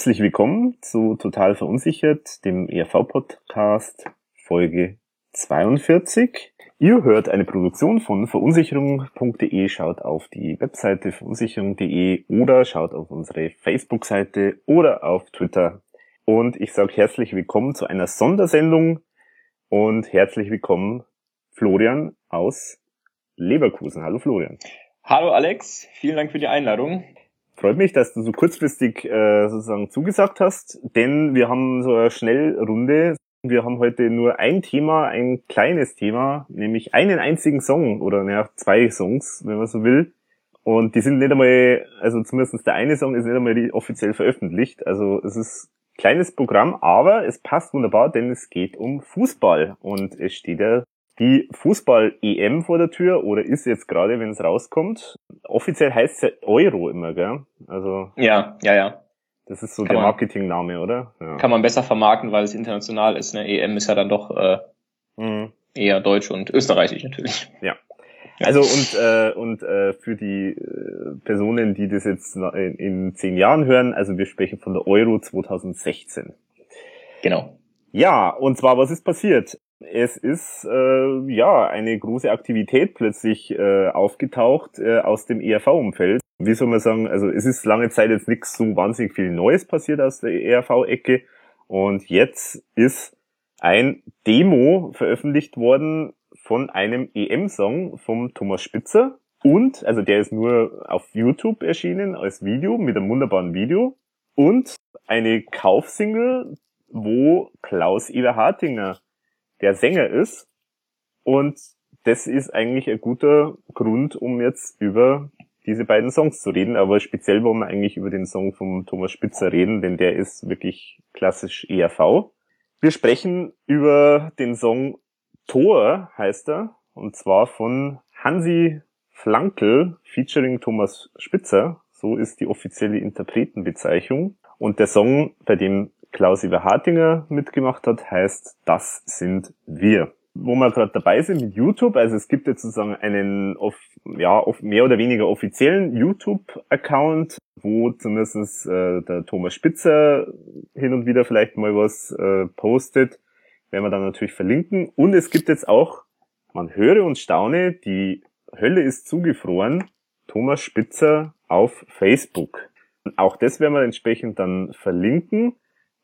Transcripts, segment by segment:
herzlich willkommen zu Total Verunsichert, dem ERV-Podcast, Folge 42. Ihr hört eine Produktion von verunsicherung.de, schaut auf die Webseite verunsicherung.de oder schaut auf unsere Facebook-Seite oder auf Twitter. Und ich sage herzlich willkommen zu einer Sondersendung und herzlich willkommen Florian aus Leverkusen. Hallo Florian. Hallo Alex, vielen Dank für die Einladung. Freut mich, dass du so kurzfristig äh, sozusagen zugesagt hast, denn wir haben so eine Schnellrunde. Wir haben heute nur ein Thema, ein kleines Thema, nämlich einen einzigen Song oder naja, zwei Songs, wenn man so will. Und die sind nicht einmal, also zumindest der eine Song ist nicht einmal offiziell veröffentlicht. Also es ist ein kleines Programm, aber es passt wunderbar, denn es geht um Fußball. Und es steht ja die Fußball-EM vor der Tür oder ist jetzt gerade, wenn es rauskommt. Offiziell heißt es ja Euro immer, gell? Also. Ja, ja, ja. Das ist so kann der Marketingname, oder? Ja. Kann man besser vermarkten, weil es international ist. Ne? EM ist ja dann doch äh, mhm. eher deutsch und österreichisch natürlich. Ja. Also und äh, und äh, für die äh, Personen, die das jetzt in, in zehn Jahren hören, also wir sprechen von der Euro 2016. Genau. Ja, und zwar was ist passiert? Es ist äh, ja eine große Aktivität plötzlich äh, aufgetaucht äh, aus dem ERV-Umfeld. Wie soll man sagen, also es ist lange Zeit jetzt nichts so wahnsinnig viel Neues passiert aus der ERV-Ecke und jetzt ist ein Demo veröffentlicht worden von einem EM-Song vom Thomas Spitzer. Und, also der ist nur auf YouTube erschienen als Video mit einem wunderbaren Video. Und eine Kaufsingle, wo Klaus Eber Hartinger der Sänger ist. Und das ist eigentlich ein guter Grund, um jetzt über diese beiden Songs zu reden, aber speziell wollen wir eigentlich über den Song von Thomas Spitzer reden, denn der ist wirklich klassisch ERV. Wir sprechen über den Song Tor, heißt er, und zwar von Hansi Flankel featuring Thomas Spitzer. So ist die offizielle Interpretenbezeichnung. Und der Song, bei dem Klaus-Iwer Hartinger mitgemacht hat, heißt Das sind wir. Wo wir gerade dabei sind mit YouTube, also es gibt jetzt sozusagen einen auf, ja, auf mehr oder weniger offiziellen YouTube-Account, wo zumindest äh, der Thomas Spitzer hin und wieder vielleicht mal was äh, postet, werden wir dann natürlich verlinken. Und es gibt jetzt auch, man höre und staune, die Hölle ist zugefroren, Thomas Spitzer auf Facebook. Auch das werden wir entsprechend dann verlinken.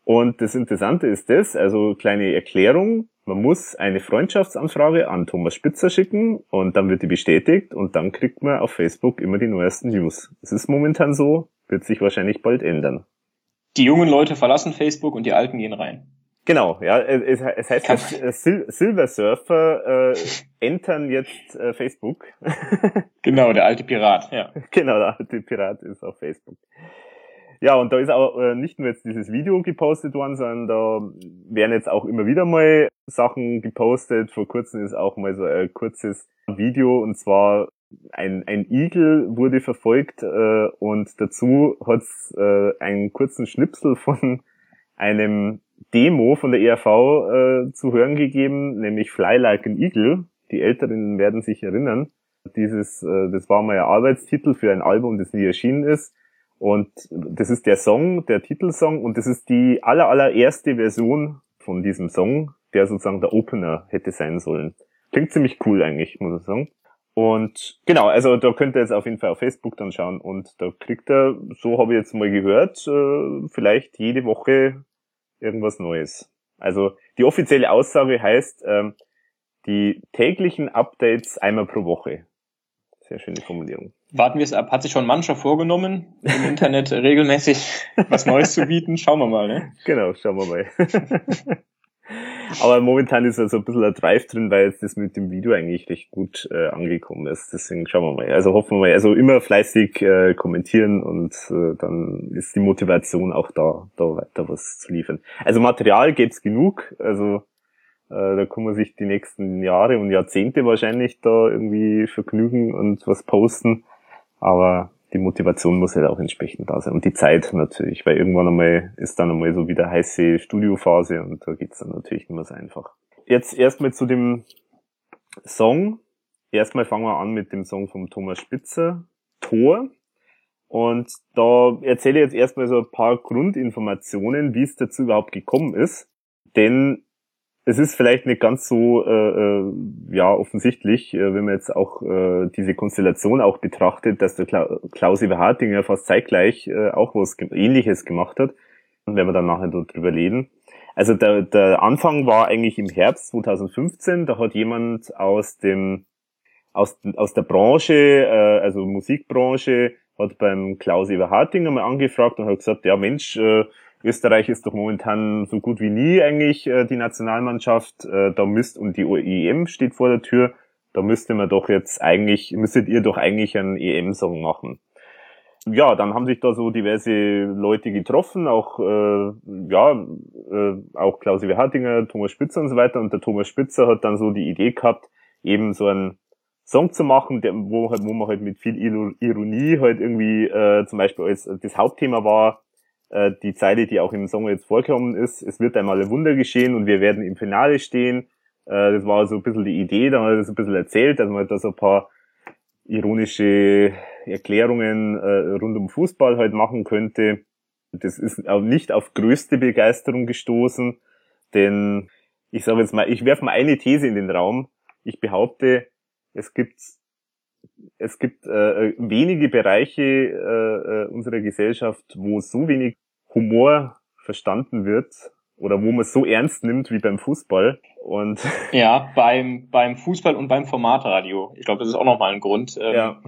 Und das Interessante ist das, also kleine Erklärung, man muss eine Freundschaftsanfrage an Thomas Spitzer schicken und dann wird die bestätigt und dann kriegt man auf Facebook immer die neuesten News. Es ist momentan so, wird sich wahrscheinlich bald ändern. Die jungen Leute verlassen Facebook und die alten gehen rein. Genau, ja, es, es heißt, dass Sil Silver Surfer äh, entern jetzt äh, Facebook. genau, der alte Pirat, ja. Genau, der alte Pirat ist auf Facebook. Ja, und da ist auch äh, nicht nur jetzt dieses Video gepostet worden, sondern da werden jetzt auch immer wieder mal Sachen gepostet. Vor kurzem ist auch mal so ein kurzes Video und zwar ein, ein Igel wurde verfolgt äh, und dazu hat es äh, einen kurzen Schnipsel von einem Demo von der ERV äh, zu hören gegeben, nämlich Fly Like an Eagle. Die Älteren werden sich erinnern. Dieses, äh, das war mal ein Arbeitstitel für ein Album, das nie erschienen ist. Und das ist der Song, der Titelsong, und das ist die aller, allererste Version von diesem Song, der sozusagen der Opener hätte sein sollen. Klingt ziemlich cool eigentlich, muss ich sagen. Und genau, also da könnt ihr jetzt auf jeden Fall auf Facebook dann schauen und da kriegt er, so habe ich jetzt mal gehört, äh, vielleicht jede Woche irgendwas Neues. Also die offizielle Aussage heißt, ähm, die täglichen Updates einmal pro Woche. Sehr schöne Formulierung. Warten wir es ab. Hat sich schon mancher vorgenommen, im Internet regelmäßig was Neues zu bieten? Schauen wir mal, ne? Genau, schauen wir mal. Aber momentan ist also ein bisschen ein Drive drin, weil jetzt das mit dem Video eigentlich recht gut äh, angekommen ist. Deswegen schauen wir mal. Also hoffen wir mal. Also immer fleißig äh, kommentieren und äh, dann ist die Motivation auch da, da weiter was zu liefern. Also Material gibt's genug. Also äh, da kann man sich die nächsten Jahre und Jahrzehnte wahrscheinlich da irgendwie vergnügen und was posten. Aber die Motivation muss halt auch entsprechend da sein. Und die Zeit natürlich, weil irgendwann einmal ist dann einmal so wieder heiße Studiophase und da geht's dann natürlich nicht mehr so einfach. Jetzt erstmal zu dem Song. Erstmal fangen wir an mit dem Song vom Thomas Spitzer, Tor. Und da erzähle ich jetzt erstmal so ein paar Grundinformationen, wie es dazu überhaupt gekommen ist. Denn es ist vielleicht nicht ganz so äh, äh, ja offensichtlich, äh, wenn man jetzt auch äh, diese Konstellation auch betrachtet, dass der Kla Klaus Eberhardinger fast zeitgleich äh, auch was Ähnliches gemacht hat. Und wenn wir dann nachher drüber reden. Also der, der Anfang war eigentlich im Herbst 2015. Da hat jemand aus dem aus, aus der Branche, äh, also Musikbranche, hat beim Klaus Eberhardinger mal angefragt und hat gesagt, ja Mensch, äh, Österreich ist doch momentan so gut wie nie eigentlich äh, die Nationalmannschaft. Äh, da müsst und die EM steht vor der Tür. Da müsste man doch jetzt eigentlich, müsstet ihr doch eigentlich einen EM-Song machen. Ja, dann haben sich da so diverse Leute getroffen, auch äh, ja, äh, auch Klaus Hartinger, Thomas Spitzer und so weiter. Und der Thomas Spitzer hat dann so die Idee gehabt, eben so einen Song zu machen, der, wo, halt, wo man halt mit viel Ironie halt irgendwie äh, zum Beispiel als das Hauptthema war, äh, die Zeile, die auch im Song jetzt vorgekommen ist, es wird einmal ein Wunder geschehen und wir werden im Finale stehen. Äh, das war so ein bisschen die Idee, da hat er das ein bisschen erzählt, dass man da so ein paar ironische Erklärungen äh, rund um Fußball halt machen könnte. Das ist auch nicht auf größte Begeisterung gestoßen, denn ich sage jetzt mal, ich werfe mal eine These in den Raum. Ich behaupte, es gibt es gibt äh, wenige Bereiche äh, äh, unserer Gesellschaft, wo so wenig Humor verstanden wird oder wo man es so ernst nimmt wie beim Fußball. Und ja, beim, beim Fußball und beim Formatradio. Ich glaube, das ist auch nochmal ein Grund. Ähm, ja.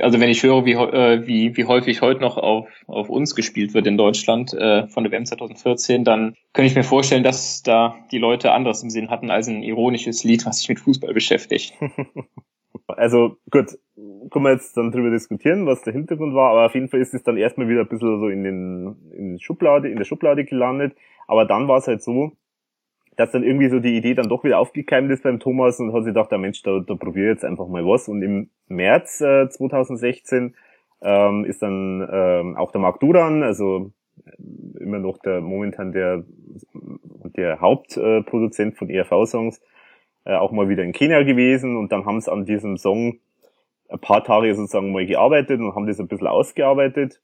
Also wenn ich höre, wie, äh, wie, wie häufig heute noch auf, auf uns gespielt wird in Deutschland äh, von der WM 2014, dann könnte ich mir vorstellen, dass da die Leute anderes im Sinn hatten als ein ironisches Lied, was sich mit Fußball beschäftigt. Also gut, können wir jetzt dann drüber diskutieren, was der Hintergrund war, aber auf jeden Fall ist es dann erstmal wieder ein bisschen so in den in Schublade, in der Schublade gelandet. Aber dann war es halt so, dass dann irgendwie so die Idee dann doch wieder aufgekeimt ist beim Thomas und hat sich gedacht, der Mensch, da, da probier jetzt einfach mal was. Und im März äh, 2016 ähm, ist dann ähm, auch der Marc Duran, also äh, immer noch der momentan der der Hauptproduzent von ERV-Songs, äh, auch mal wieder in Kenia gewesen und dann haben sie an diesem Song ein paar Tage sozusagen mal gearbeitet und haben das ein bisschen ausgearbeitet.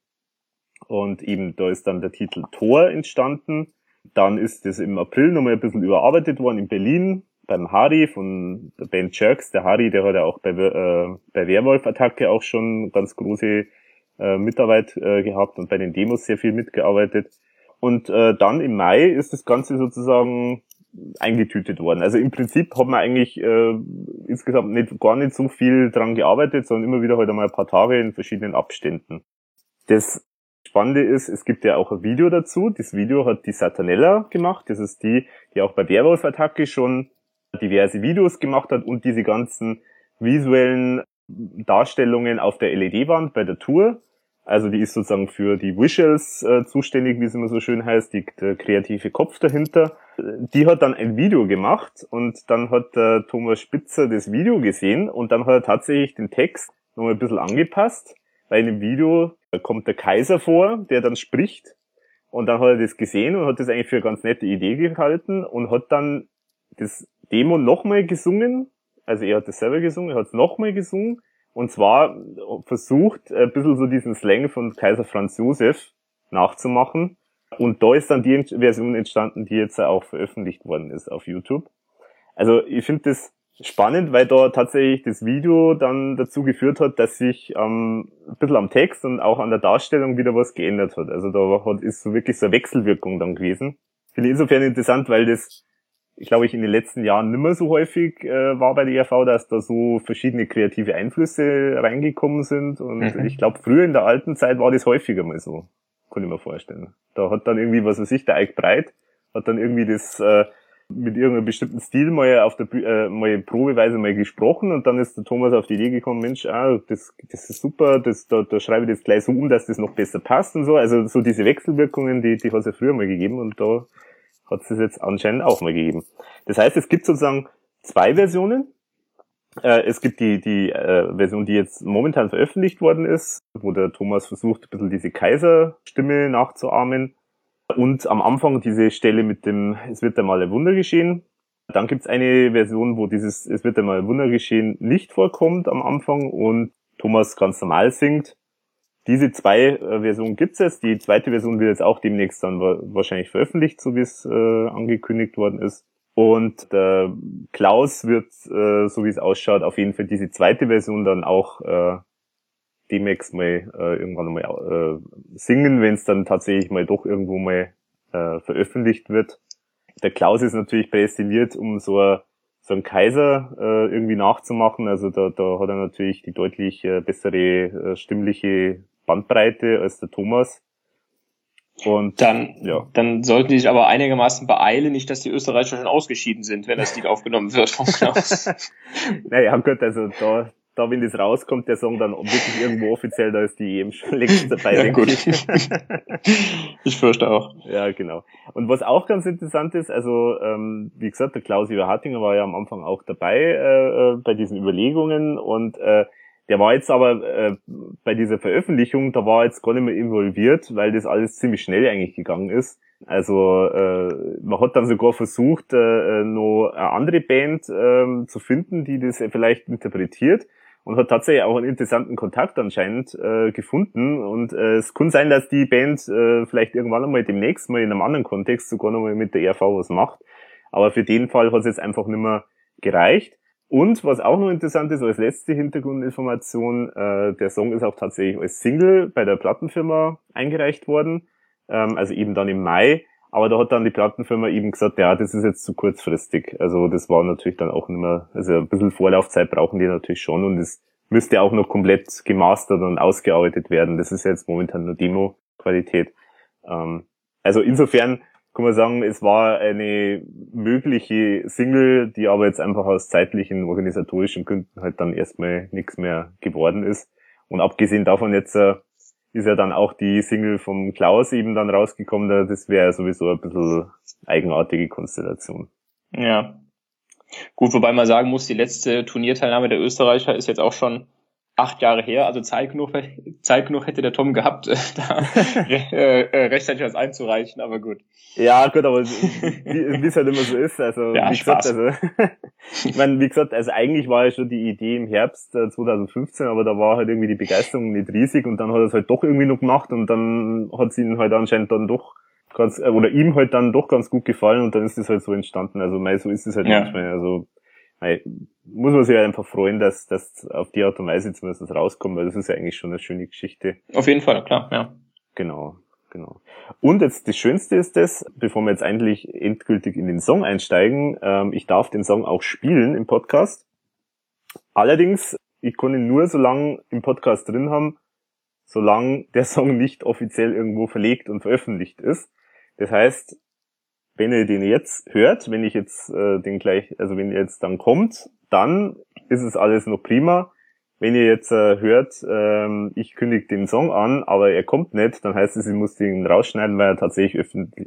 Und eben da ist dann der Titel Tor entstanden. Dann ist das im April nochmal ein bisschen überarbeitet worden in Berlin beim Harry von der Band Jerks. Der Harry, der hat ja auch bei, äh, bei Werwolf-Attacke auch schon ganz große äh, Mitarbeit äh, gehabt und bei den Demos sehr viel mitgearbeitet. Und äh, dann im Mai ist das Ganze sozusagen eingetütet worden. Also im Prinzip hat man eigentlich äh, insgesamt nicht gar nicht so viel dran gearbeitet, sondern immer wieder halt einmal ein paar Tage in verschiedenen Abständen. Das Spannende ist, es gibt ja auch ein Video dazu. Das Video hat die Satanella gemacht. Das ist die, die auch bei Werwolf-Attacke schon diverse Videos gemacht hat und diese ganzen visuellen Darstellungen auf der LED-Wand bei der Tour. Also die ist sozusagen für die Visuals äh, zuständig, wie es immer so schön heißt, die, der kreative Kopf dahinter. Die hat dann ein Video gemacht und dann hat der Thomas Spitzer das Video gesehen und dann hat er tatsächlich den Text nochmal ein bisschen angepasst, weil in dem Video kommt der Kaiser vor, der dann spricht. Und dann hat er das gesehen und hat das eigentlich für eine ganz nette Idee gehalten und hat dann das Demo nochmal gesungen, also er hat das selber gesungen, er hat es nochmal gesungen und zwar versucht, ein bisschen so diesen Slang von Kaiser Franz Josef nachzumachen. Und da ist dann die Version entstanden, die jetzt auch veröffentlicht worden ist auf YouTube. Also ich finde das spannend, weil da tatsächlich das Video dann dazu geführt hat, dass sich ähm, ein bisschen am Text und auch an der Darstellung wieder was geändert hat. Also da hat, ist so wirklich so eine Wechselwirkung dann gewesen. Finde ich insofern interessant, weil das ich glaube ich, in den letzten Jahren nimmer so häufig äh, war bei der ERV, dass da so verschiedene kreative Einflüsse reingekommen sind. Und mhm. ich glaube, früher in der alten Zeit war das häufiger mal so. Kann ich mir vorstellen. Da hat dann irgendwie, was weiß ich, der Eik Breit hat dann irgendwie das äh, mit irgendeinem bestimmten Stil mal auf der äh, mal probeweise mal gesprochen und dann ist der Thomas auf die Idee gekommen, Mensch, ah, das, das ist super, das, da, da schreibe ich das gleich so um, dass das noch besser passt und so. Also so diese Wechselwirkungen, die, die hat es ja früher mal gegeben und da hat es jetzt anscheinend auch mal gegeben. Das heißt, es gibt sozusagen zwei Versionen. Äh, es gibt die, die äh, Version, die jetzt momentan veröffentlicht worden ist, wo der Thomas versucht, ein bisschen diese Kaiserstimme nachzuahmen. Und am Anfang diese Stelle mit dem Es wird einmal ein Wunder geschehen. Dann gibt es eine Version, wo dieses Es wird einmal ein Wunder geschehen nicht vorkommt am Anfang und Thomas ganz normal singt. Diese zwei äh, Versionen gibt's jetzt. Die zweite Version wird jetzt auch demnächst dann wahrscheinlich veröffentlicht, so wie es äh, angekündigt worden ist. Und der Klaus wird, äh, so wie es ausschaut, auf jeden Fall diese zweite Version dann auch äh, demnächst mal äh, irgendwann mal äh, singen, wenn es dann tatsächlich mal doch irgendwo mal äh, veröffentlicht wird. Der Klaus ist natürlich prädestiniert, um so, a, so einen Kaiser äh, irgendwie nachzumachen. Also da, da hat er natürlich die deutlich äh, bessere äh, stimmliche Bandbreite als der Thomas. Und dann, ja. dann sollten die sich aber einigermaßen beeilen, nicht, dass die Österreicher schon ausgeschieden sind, wenn das Lied aufgenommen wird vom Klaus. naja, gut, also da, da, wenn das rauskommt, der Song dann wirklich irgendwo offiziell, da ist die EM schon längst dabei. ja, gut. Ich. fürchte auch. Ja, genau. Und was auch ganz interessant ist, also ähm, wie gesagt, der Klaus Iver Hartinger war ja am Anfang auch dabei äh, äh, bei diesen Überlegungen und äh, der war jetzt aber äh, bei dieser Veröffentlichung, da war jetzt gar nicht mehr involviert, weil das alles ziemlich schnell eigentlich gegangen ist. Also äh, man hat dann sogar versucht, äh, noch eine andere Band äh, zu finden, die das vielleicht interpretiert und hat tatsächlich auch einen interessanten Kontakt anscheinend äh, gefunden. Und äh, es kann sein, dass die Band äh, vielleicht irgendwann einmal demnächst mal in einem anderen Kontext sogar nochmal mit der RV was macht. Aber für den Fall hat es jetzt einfach nicht mehr gereicht. Und was auch noch interessant ist, als letzte Hintergrundinformation, äh, der Song ist auch tatsächlich als Single bei der Plattenfirma eingereicht worden, ähm, also eben dann im Mai. Aber da hat dann die Plattenfirma eben gesagt, ja, das ist jetzt zu kurzfristig. Also das war natürlich dann auch nicht mehr, also ein bisschen Vorlaufzeit brauchen die natürlich schon und es müsste auch noch komplett gemastert und ausgearbeitet werden. Das ist jetzt momentan nur Demo-Qualität. Ähm, also insofern kann man sagen, es war eine mögliche Single, die aber jetzt einfach aus zeitlichen, organisatorischen Gründen halt dann erstmal nichts mehr geworden ist. Und abgesehen davon jetzt äh, ist ja dann auch die Single vom Klaus eben dann rausgekommen. Das wäre sowieso ein bisschen eigenartige Konstellation. Ja. Gut, wobei man sagen muss, die letzte Turnierteilnahme der Österreicher ist jetzt auch schon acht Jahre her, also Zeit genug, Zeit genug hätte der Tom gehabt, da äh, äh, rechtzeitig was einzureichen, aber gut. Ja, gut, aber wie es halt immer so ist, also ja, wie Spaß. gesagt, also ich meine, wie gesagt, also eigentlich war ja schon die Idee im Herbst 2015, äh, aber da war halt irgendwie die Begeisterung nicht riesig und dann hat er es halt doch irgendwie noch gemacht und dann hat es ihn halt anscheinend dann doch ganz, äh, oder ihm halt dann doch ganz gut gefallen und dann ist es halt so entstanden. Also mei, so ist es halt ja. manchmal. Also muss man sich halt einfach freuen, dass das auf die Art und Weise zumindest rauskommt, weil das ist ja eigentlich schon eine schöne Geschichte. Auf jeden Fall, klar, ja. Genau, genau. Und jetzt das Schönste ist das, bevor wir jetzt eigentlich endgültig in den Song einsteigen, ähm, ich darf den Song auch spielen im Podcast. Allerdings, ich kann ihn nur so lange im Podcast drin haben, solange der Song nicht offiziell irgendwo verlegt und veröffentlicht ist. Das heißt, wenn ihr den jetzt hört, wenn ich jetzt äh, den gleich, also wenn ihr jetzt dann kommt, dann ist es alles noch prima. Wenn ihr jetzt äh, hört, ähm, ich kündige den Song an, aber er kommt nicht, dann heißt es, ich muss den rausschneiden, weil er tatsächlich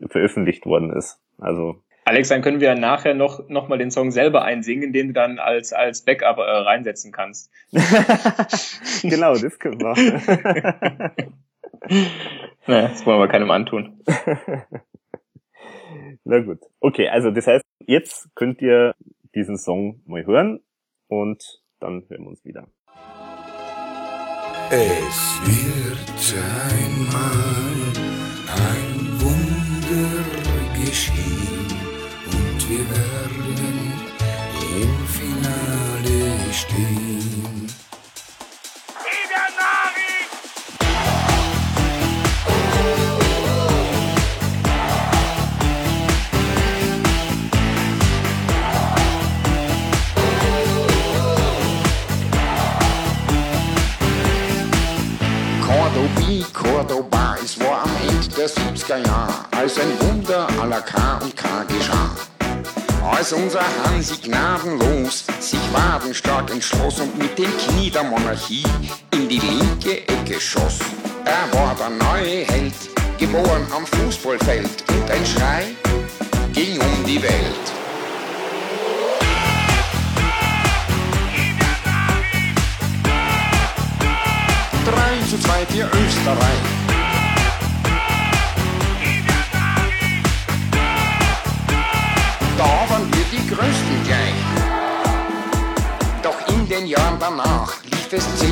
veröffentlicht worden ist. Also Alex, dann können wir nachher noch, noch mal den Song selber einsingen, den du dann als, als Backup äh, reinsetzen kannst. genau, das können wir. naja, das wollen wir keinem antun. Na gut. Okay, also das heißt, jetzt könnt ihr diesen Song mal hören und dann hören wir uns wieder. Es wird einmal ein Wunder geschehen und wir werden im Finale stehen. Es war am Ende der 70er Jahre, als ein Wunder aller K und K geschah. Als unser Hansi gnadenlos sich wadenstark entschloss und mit dem Knie der Monarchie in die linke Ecke schoss. Er war der neue Held, geboren am Fußballfeld und ein Schrei ging um die Welt. 3 zu 2 für Österreich.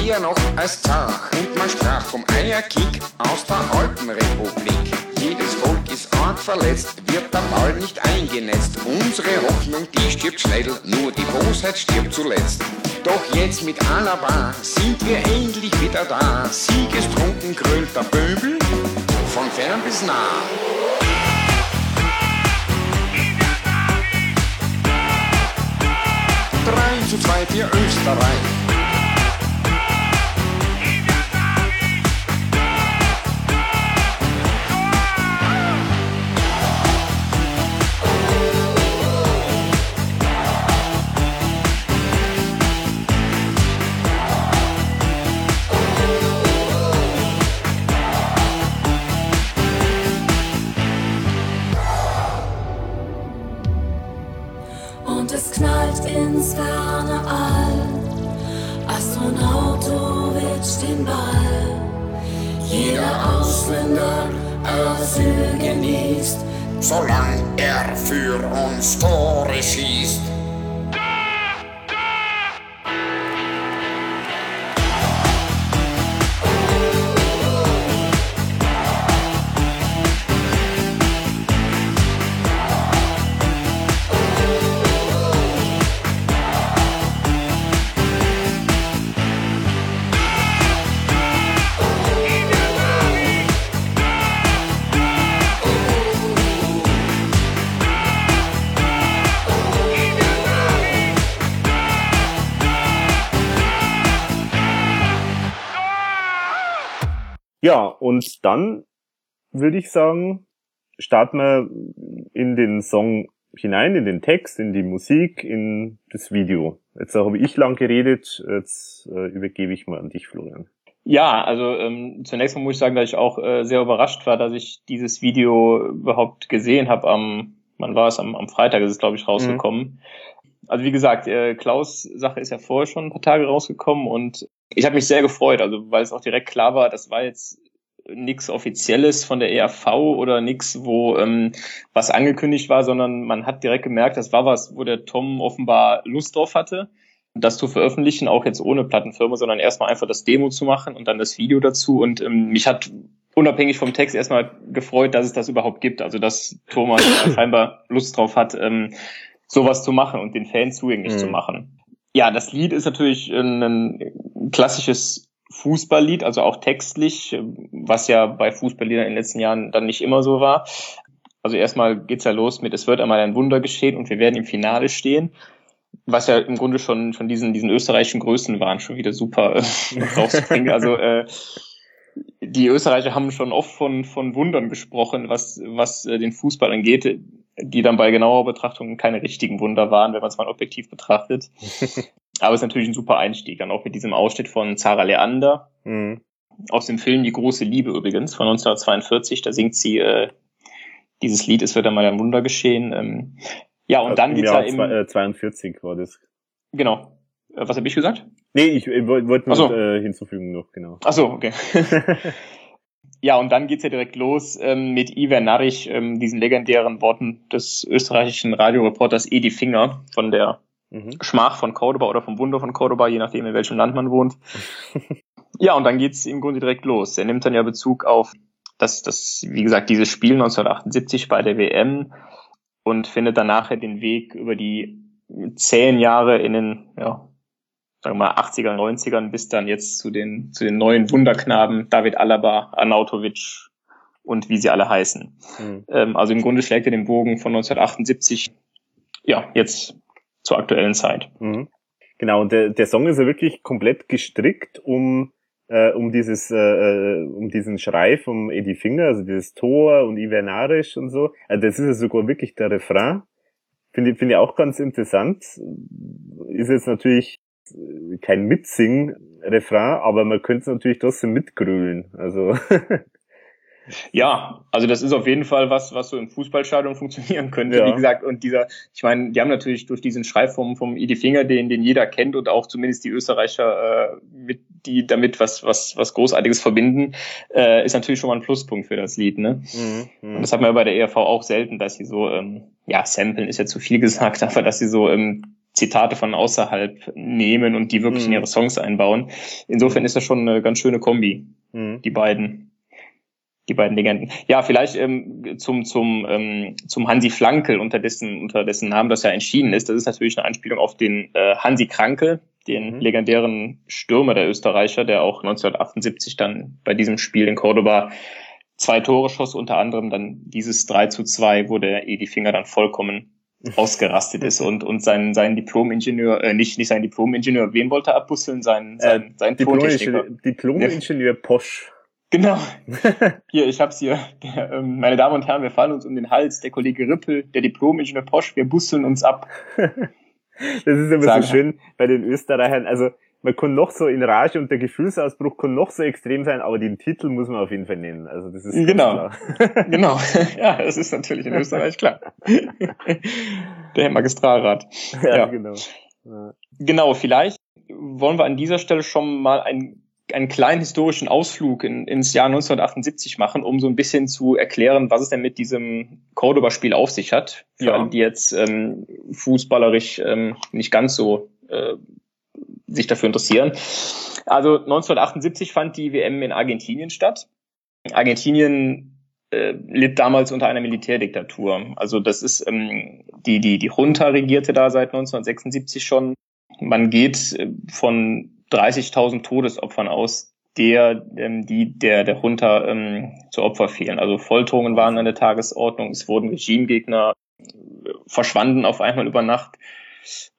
Zäher noch als zach und man sprach vom Eierkick aus der Alpenrepublik. Jedes Volk ist arg verletzt, wird der Ball nicht eingenetzt. Unsere Hoffnung, die stirbt schnell, nur die Bosheit stirbt zuletzt. Doch jetzt mit Alaba sind wir endlich wieder da. Siegestrunken krölt der Böbel von fern bis nah. 3 zu 2 für Österreich. Dann würde ich sagen, starten wir in den Song hinein, in den Text, in die Musik, in das Video. Jetzt habe ich lang geredet, jetzt äh, übergebe ich mal an dich, Florian. Ja, also ähm, zunächst mal muss ich sagen, dass ich auch äh, sehr überrascht war, dass ich dieses Video überhaupt gesehen habe am, wann war es, am, am Freitag ist es, glaube ich, rausgekommen. Mhm. Also wie gesagt, äh, Klaus Sache ist ja vorher schon ein paar Tage rausgekommen und ich habe mich sehr gefreut, also weil es auch direkt klar war, das war jetzt nichts Offizielles von der ERV oder nichts, wo ähm, was angekündigt war, sondern man hat direkt gemerkt, das war was, wo der Tom offenbar Lust drauf hatte, das zu veröffentlichen, auch jetzt ohne Plattenfirma, sondern erstmal einfach das Demo zu machen und dann das Video dazu. Und ähm, mich hat unabhängig vom Text erstmal gefreut, dass es das überhaupt gibt. Also dass Thomas scheinbar Lust drauf hat, ähm, sowas zu machen und den Fans zugänglich mhm. zu machen. Ja, das Lied ist natürlich ein, ein klassisches Fußballlied, also auch textlich, was ja bei Fußballliedern in den letzten Jahren dann nicht immer so war. Also erstmal geht's ja los mit, es wird einmal ein Wunder geschehen und wir werden im Finale stehen. Was ja im Grunde schon von diesen, diesen österreichischen Größen waren, schon wieder super äh, rauszubringen. Also äh, die Österreicher haben schon oft von, von Wundern gesprochen, was, was äh, den Fußball angeht die dann bei genauer Betrachtung keine richtigen Wunder waren, wenn man es mal objektiv betrachtet. Aber es ist natürlich ein super Einstieg, dann auch mit diesem Ausschnitt von Zara Leander mhm. aus dem Film Die große Liebe übrigens von 1942. Da singt sie äh, dieses Lied, es wird einmal ein Wunder geschehen. Ähm, ja, und dann geht's ja im... Äh, 42 war das. Genau. Äh, was habe ich gesagt? Nee, ich, ich wollte nur so. äh, hinzufügen noch, genau. Ach so, okay. Ja, und dann geht's ja direkt los ähm, mit Iver Narich, ähm, diesen legendären Worten des österreichischen Radioreporters Edi Finger von der mhm. Schmach von Cordoba oder vom Wunder von Cordoba, je nachdem in welchem Land man wohnt. ja, und dann geht's im Grunde direkt los. Er nimmt dann ja Bezug auf das, das, wie gesagt, dieses Spiel 1978 bei der WM und findet dann nachher den Weg über die zehn Jahre in den ja, sagen wir mal 80er, 90ern bis dann jetzt zu den, zu den neuen Wunderknaben David Alaba, Arnautovic und wie sie alle heißen. Mhm. Ähm, also im Grunde schlägt er den Bogen von 1978, ja, jetzt zur aktuellen Zeit. Mhm. Genau, und der, der Song ist ja wirklich komplett gestrickt um äh, um dieses äh, äh um diesen Schrei vom Eddie Finger, also dieses Tor und Ivernarisch und so. Also das ist ja sogar wirklich der Refrain. Finde ich, finde ich auch ganz interessant. Ist jetzt natürlich kein Mitsing-Refrain, aber man könnte es natürlich trotzdem mitgrölen. Also Ja, also das ist auf jeden Fall was, was so im Fußballstadion funktionieren könnte. Ja. Wie gesagt, und dieser, ich meine, die haben natürlich durch diesen Schrei vom, vom Idi Finger, den, den jeder kennt und auch zumindest die Österreicher, äh, mit, die damit was, was, was Großartiges verbinden, äh, ist natürlich schon mal ein Pluspunkt für das Lied, ne? Mhm, mh. Und das hat man ja bei der ERV auch selten, dass sie so, ähm, ja, samplen ist ja zu viel gesagt, aber dass sie so ähm, Zitate von außerhalb nehmen und die wirklich mhm. in ihre Songs einbauen. Insofern ist das schon eine ganz schöne Kombi, mhm. die beiden die beiden Legenden. Ja, vielleicht ähm, zum zum ähm, zum Hansi Flankel, unter dessen unter dessen Namen das ja entschieden ist. Das ist natürlich eine Anspielung auf den äh, Hansi Krankel, den mhm. legendären Stürmer der Österreicher, der auch 1978 dann bei diesem Spiel in Cordoba zwei Tore schoss, unter anderem dann dieses 3 zu 2, wo der eh die Finger dann vollkommen ausgerastet ist und und sein sein Diplom-Ingenieur äh, nicht nicht sein Diplom-Ingenieur wen wollte er abbusseln sein sein, äh, sein Diplom-Ingenieur Diplom Posch Genau. Hier, ich hab's hier. Der, ähm, meine Damen und Herren, wir fallen uns um den Hals. Der Kollege Rippel, der Diplom-Ingenieur Posch, wir busseln uns ab. das ist immer Sagen. so schön bei den Österreichern. Also man kann noch so in Rage und der Gefühlsausbruch kann noch so extrem sein, aber den Titel muss man auf jeden Fall nennen. Also das ist genau, genau. Ja, das ist natürlich in Österreich klar. der Magistralrat. Ja, ja. genau. Ja. Genau, vielleicht wollen wir an dieser Stelle schon mal ein einen kleinen historischen Ausflug in, ins Jahr 1978 machen, um so ein bisschen zu erklären, was es denn mit diesem Cordoba-Spiel auf sich hat. Für ja. alle, die jetzt ähm, fußballerisch ähm, nicht ganz so äh, sich dafür interessieren. Also 1978 fand die WM in Argentinien statt. Argentinien äh, litt damals unter einer Militärdiktatur. Also das ist ähm, die die die Junta regierte da seit 1976 schon. Man geht äh, von 30.000 Todesopfern aus, der, ähm, die der, der Junta ähm, zu Opfer fielen. Also Folterungen waren an der Tagesordnung, es wurden Regimegegner äh, verschwanden auf einmal über Nacht.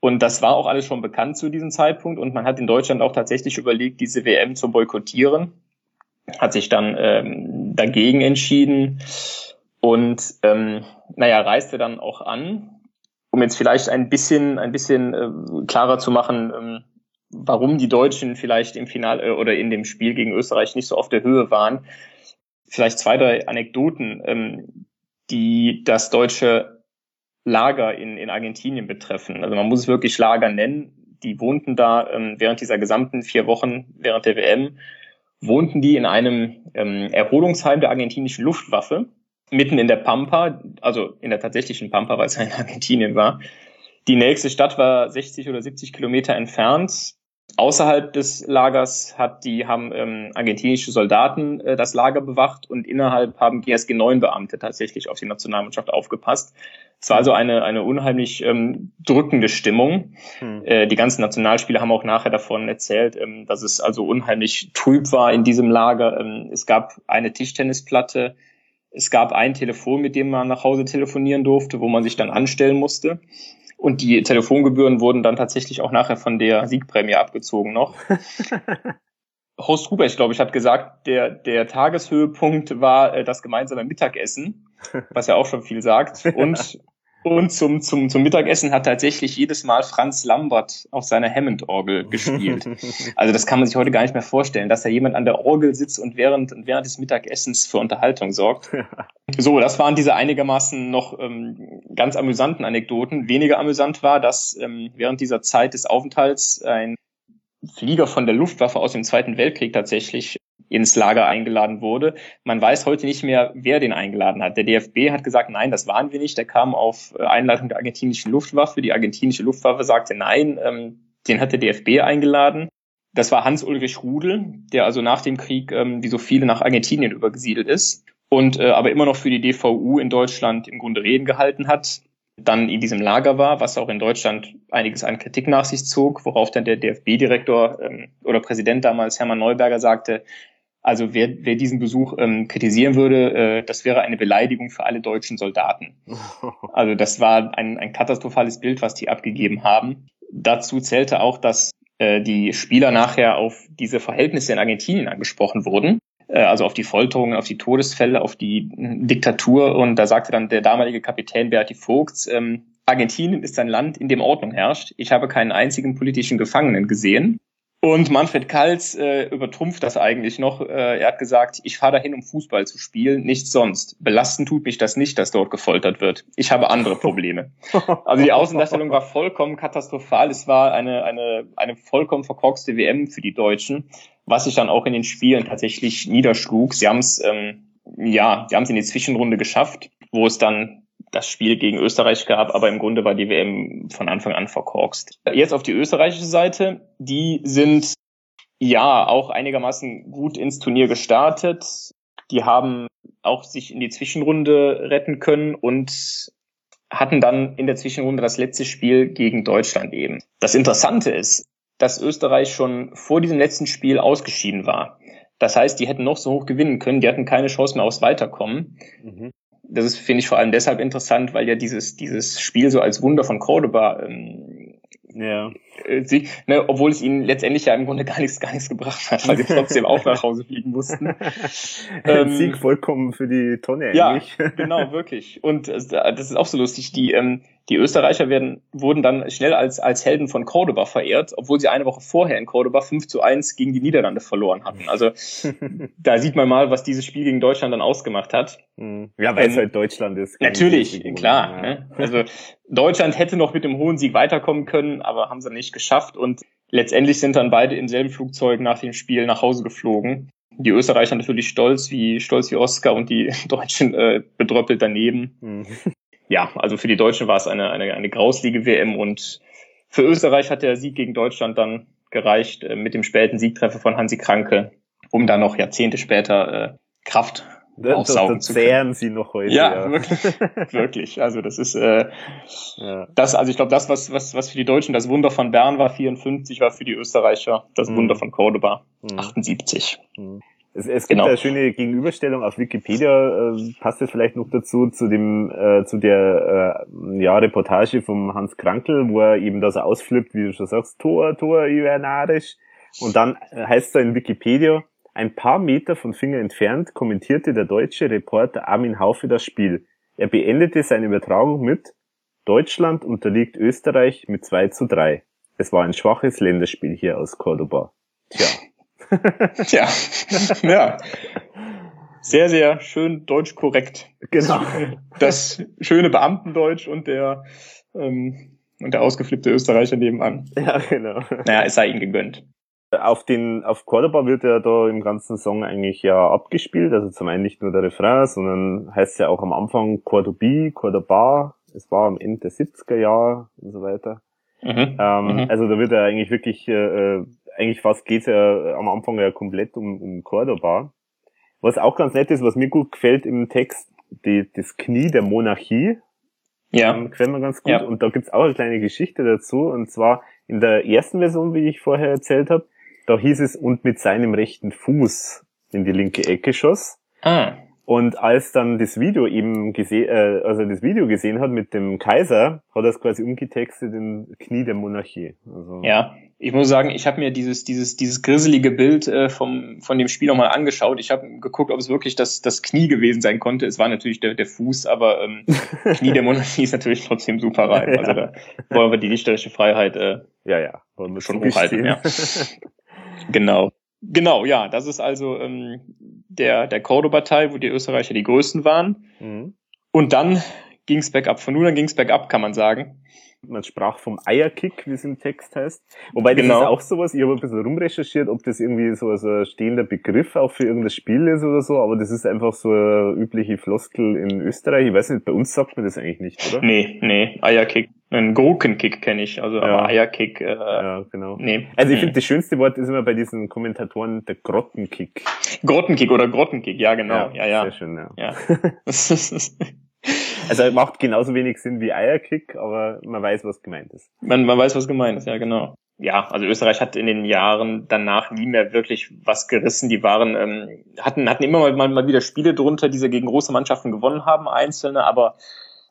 Und das war auch alles schon bekannt zu diesem Zeitpunkt. Und man hat in Deutschland auch tatsächlich überlegt, diese WM zu boykottieren. Hat sich dann ähm, dagegen entschieden und ähm, naja, reiste dann auch an, um jetzt vielleicht ein bisschen, ein bisschen äh, klarer zu machen, ähm, warum die Deutschen vielleicht im Finale äh, oder in dem Spiel gegen Österreich nicht so auf der Höhe waren. Vielleicht zwei, drei Anekdoten, ähm, die das deutsche Lager in, in Argentinien betreffen. Also man muss es wirklich Lager nennen. Die wohnten da ähm, während dieser gesamten vier Wochen während der WM, wohnten die in einem ähm, Erholungsheim der argentinischen Luftwaffe, mitten in der Pampa, also in der tatsächlichen Pampa, weil es ja in Argentinien war. Die nächste Stadt war 60 oder 70 Kilometer entfernt. Außerhalb des Lagers hat die, haben ähm, argentinische Soldaten äh, das Lager bewacht und innerhalb haben GSG 9 Beamte tatsächlich auf die Nationalmannschaft aufgepasst. Es war also eine, eine unheimlich ähm, drückende Stimmung. Hm. Äh, die ganzen Nationalspieler haben auch nachher davon erzählt, ähm, dass es also unheimlich trüb war in diesem Lager. Ähm, es gab eine Tischtennisplatte, es gab ein Telefon, mit dem man nach Hause telefonieren durfte, wo man sich dann anstellen musste. Und die Telefongebühren wurden dann tatsächlich auch nachher von der Siegprämie abgezogen noch. Horst Rubesch, glaube ich, hat gesagt, der, der Tageshöhepunkt war äh, das gemeinsame Mittagessen, was ja auch schon viel sagt. Und und zum, zum, zum Mittagessen hat tatsächlich jedes Mal Franz Lambert auf seiner Hammond-Orgel gespielt. Also das kann man sich heute gar nicht mehr vorstellen, dass da jemand an der Orgel sitzt und während, während des Mittagessens für Unterhaltung sorgt. So, das waren diese einigermaßen noch ähm, ganz amüsanten Anekdoten. Weniger amüsant war, dass ähm, während dieser Zeit des Aufenthalts ein Flieger von der Luftwaffe aus dem Zweiten Weltkrieg tatsächlich ins Lager eingeladen wurde. Man weiß heute nicht mehr, wer den eingeladen hat. Der DFB hat gesagt, nein, das waren wir nicht. Der kam auf äh, Einladung der argentinischen Luftwaffe. Die argentinische Luftwaffe sagte, nein, ähm, den hat der DFB eingeladen. Das war Hans-Ulrich Rudel, der also nach dem Krieg, ähm, wie so viele, nach Argentinien übergesiedelt ist und äh, aber immer noch für die DVU in Deutschland im Grunde Reden gehalten hat dann in diesem Lager war, was auch in Deutschland einiges an Kritik nach sich zog, worauf dann der DFB-Direktor ähm, oder Präsident damals Hermann Neuberger sagte, also wer, wer diesen Besuch ähm, kritisieren würde, äh, das wäre eine Beleidigung für alle deutschen Soldaten. Also das war ein, ein katastrophales Bild, was die abgegeben haben. Dazu zählte auch, dass äh, die Spieler nachher auf diese Verhältnisse in Argentinien angesprochen wurden äh, also auf die Folterungen, auf die Todesfälle, auf die Diktatur. Und da sagte dann der damalige Kapitän Berti Vogts, ähm, Argentinien ist ein Land, in dem Ordnung herrscht. Ich habe keinen einzigen politischen Gefangenen gesehen. Und Manfred Kals äh, übertrumpft das eigentlich noch. Äh, er hat gesagt, ich fahre dahin, um Fußball zu spielen, nichts sonst. Belasten tut mich das nicht, dass dort gefoltert wird. Ich habe andere Probleme. Also die Außendarstellung war vollkommen katastrophal. Es war eine, eine, eine vollkommen verkorkste WM für die Deutschen, was sich dann auch in den Spielen tatsächlich niederschlug. Sie haben es, ähm, ja, sie haben es in die Zwischenrunde geschafft, wo es dann das Spiel gegen Österreich gab, aber im Grunde war die WM von Anfang an verkorkst. Jetzt auf die österreichische Seite, die sind ja auch einigermaßen gut ins Turnier gestartet. Die haben auch sich in die Zwischenrunde retten können und hatten dann in der Zwischenrunde das letzte Spiel gegen Deutschland eben. Das Interessante ist, dass Österreich schon vor diesem letzten Spiel ausgeschieden war. Das heißt, die hätten noch so hoch gewinnen können, die hatten keine Chance mehr aufs Weiterkommen. Mhm. Das ist, finde ich, vor allem deshalb interessant, weil ja dieses, dieses Spiel so als Wunder von Cordoba ähm, ja. Äh, sie, ne, obwohl es ihnen letztendlich ja im Grunde gar nichts, gar nichts gebracht hat, weil sie trotzdem auch nach Hause fliegen mussten. ähm, Sieg vollkommen für die Tonne eigentlich. Ja, genau, wirklich. Und äh, das ist auch so lustig. Die, ähm, die Österreicher werden, wurden dann schnell als, als Helden von Cordoba verehrt, obwohl sie eine Woche vorher in Cordoba 5 zu 1 gegen die Niederlande verloren hatten. Also da sieht man mal, was dieses Spiel gegen Deutschland dann ausgemacht hat. Hm. Ja, weil ähm, es halt Deutschland ist. Natürlich, klar. Ja. Ne? Also Deutschland hätte noch mit dem hohen Sieg weiterkommen können, aber haben sie nicht geschafft. Und letztendlich sind dann beide im selben Flugzeug nach dem Spiel nach Hause geflogen. Die Österreicher natürlich stolz wie stolz wie Oscar und die Deutschen äh, bedröppelt daneben. Mhm ja, also für die Deutschen war es eine, eine, eine grauslige WM und für Österreich hat der Sieg gegen Deutschland dann gereicht äh, mit dem späten Siegtreffer von Hansi Kranke, um dann noch Jahrzehnte später äh, Kraft da, aufsaugen zu können. sie noch heute. Ja, ja. Wirklich, wirklich. Also das ist äh, ja. das, also ich glaube, das, was, was, was für die Deutschen das Wunder von Bern war, 54, war für die Österreicher das mhm. Wunder von Cordoba, mhm. 78. Mhm. Es, es gibt genau. eine schöne Gegenüberstellung auf Wikipedia, äh, passt es vielleicht noch dazu, zu dem, äh, zu der äh, ja, Reportage vom Hans Krankel, wo er eben da so ausflippt, wie du schon sagst, Tor, Tor, Ivernarisch. Und dann heißt es in Wikipedia, ein paar Meter von Finger entfernt kommentierte der deutsche Reporter Armin Haufe das Spiel. Er beendete seine Übertragung mit Deutschland unterliegt Österreich mit 2 zu 3. Es war ein schwaches Länderspiel hier aus Cordoba. Tja. Tja, ja. Sehr, sehr schön deutsch korrekt. Genau. Das schöne Beamtendeutsch und der, ähm, und der ausgeflippte Österreicher nebenan. Ja, genau. Naja, es sei ihnen gegönnt. Auf den, auf Cordoba wird ja da im ganzen Song eigentlich ja abgespielt, also zum einen nicht nur der Refrain, sondern heißt ja auch am Anfang Cordobi, Cordoba, es war am Ende der 70er Jahre und so weiter. Mhm. Ähm, mhm. Also da wird ja eigentlich wirklich äh, äh eigentlich fast geht's ja am Anfang ja komplett um, um Cordoba. Was auch ganz nett ist, was mir gut gefällt im Text, die, das Knie der Monarchie. Ja. Ähm, gefällt mir ganz gut. Ja. Und da gibt's auch eine kleine Geschichte dazu. Und zwar in der ersten Version, wie ich vorher erzählt habe, da hieß es, und mit seinem rechten Fuß in die linke Ecke schoss. Ah. Und als dann das Video eben gesehen, äh, also das Video gesehen hat mit dem Kaiser, hat er es quasi umgetextet in Knie der Monarchie. Also ja, ich muss sagen, ich habe mir dieses dieses dieses griselige Bild äh, vom von dem Spiel nochmal angeschaut. Ich habe geguckt, ob es wirklich das das Knie gewesen sein konnte. Es war natürlich der der Fuß, aber ähm, Knie der Monarchie ist natürlich trotzdem super rein. Also da wollen wir die dichterische Freiheit äh, ja ja wollen wir schon hochhalten. Ja. genau. Genau, ja, das ist also ähm, der, der Cordoba-Teil, wo die Österreicher die größten waren. Mhm. Und dann ging es bergab. Von nun an ging es bergab, kann man sagen. Man sprach vom Eierkick, wie es im Text heißt. Wobei das genau. ist auch sowas, ich habe ein bisschen rumrecherchiert, ob das irgendwie so also ein stehender Begriff auch für irgendein Spiel ist oder so, aber das ist einfach so eine übliche Floskel in Österreich. Ich weiß nicht, bei uns sagt man das eigentlich nicht, oder? Nee, nee, Eierkick ein Gurkenkick kenne ich, also ja. aber Eierkick. Äh, ja, genau. Nee. Also ich finde, das schönste Wort ist immer bei diesen Kommentatoren der Grottenkick. Grottenkick oder Grottenkick, ja genau. Ja, ja. ja. Sehr schön, ja. ja. also macht genauso wenig Sinn wie Eierkick, aber man weiß, was gemeint ist. Man, man weiß, was gemeint ist, ja genau. Ja, also Österreich hat in den Jahren danach nie mehr wirklich was gerissen. Die waren, ähm, hatten, hatten immer mal, mal wieder Spiele drunter, die sie gegen große Mannschaften gewonnen haben, einzelne, aber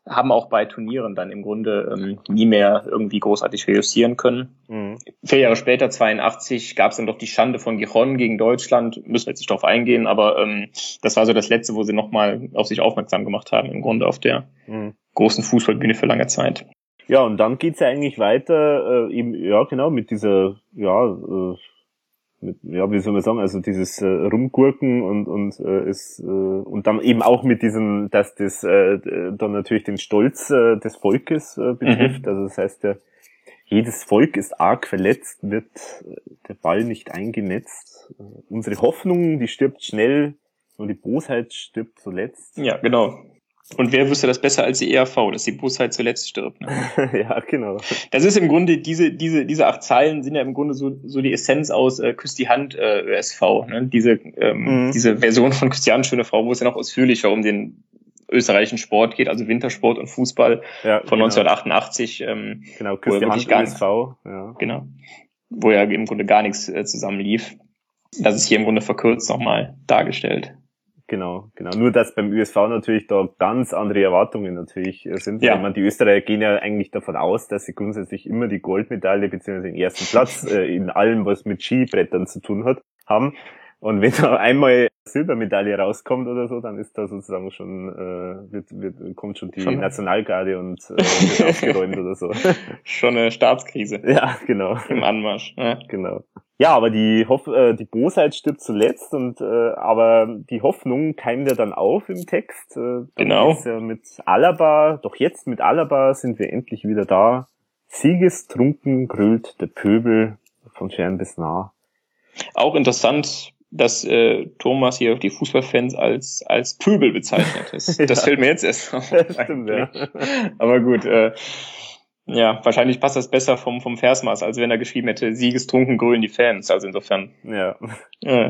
haben auch bei Turnieren dann im Grunde ähm, nie mehr irgendwie großartig reüssieren können. Mhm. Vier Jahre später, 82, gab es dann doch die Schande von Gijon gegen Deutschland. Müssen wir jetzt nicht drauf eingehen, aber ähm, das war so das Letzte, wo sie nochmal auf sich aufmerksam gemacht haben, im Grunde auf der mhm. großen Fußballbühne für lange Zeit. Ja, und dann geht's ja eigentlich weiter, äh, eben, ja genau, mit dieser, ja, äh, mit, ja, wie soll man sagen, also dieses äh, Rumgurken und und äh, es äh, und dann eben auch mit diesem, dass das äh, dann natürlich den Stolz äh, des Volkes äh, betrifft. Mhm. Also das heißt ja, jedes Volk ist arg verletzt, wird äh, der Ball nicht eingenetzt. Äh, unsere Hoffnung, die stirbt schnell, nur die Bosheit stirbt zuletzt. Ja, genau. Und wer wüsste das besser als die ERV, dass die Bosheit zuletzt stirbt? Ne? ja, genau. Das ist im Grunde, diese, diese, diese acht Zeilen sind ja im Grunde so, so die Essenz aus äh, Küss die Hand äh, ÖSV. Ne? Diese, ähm, mhm. diese Version von Christian Schöne Frau, wo es ja noch ausführlicher um den österreichischen Sport geht, also Wintersport und Fußball ja, von genau. 1988. Ähm, genau, Küss die Hand ÖSV. Ja. Genau. Wo ja im Grunde gar nichts äh, zusammen lief. Das ist hier im Grunde verkürzt nochmal dargestellt. Genau, genau. Nur dass beim USV natürlich da ganz andere Erwartungen natürlich äh, sind. Ja. Ich meine, die Österreicher gehen ja eigentlich davon aus, dass sie grundsätzlich immer die Goldmedaille beziehungsweise den ersten Platz äh, in allem, was mit Skibrettern zu tun hat, haben. Und wenn da einmal Silbermedaille rauskommt oder so, dann ist da sozusagen schon, äh, wird, wird, kommt schon die schon Nationalgarde und äh, wird aufgeräumt oder so. Schon eine Staatskrise. Ja, genau. Im Anmarsch. Ja. Genau. Ja, aber die, Hoff äh, die Bosheit stirbt zuletzt und äh, aber die Hoffnung keimt ja dann auf im Text. Äh, genau. Ja mit Alaba, doch jetzt mit Alaba sind wir endlich wieder da. Siegestrunken grölt der Pöbel von fern bis nah. Auch interessant, dass äh, Thomas hier die Fußballfans als als Pöbel bezeichnet. Das, ja. das fällt mir jetzt erst auf. Stimmt, ja. Aber gut, äh, ja, wahrscheinlich passt das besser vom, vom Versmaß, als wenn er geschrieben hätte, siegestrunken grünen die Fans. Also insofern. Ja. Äh,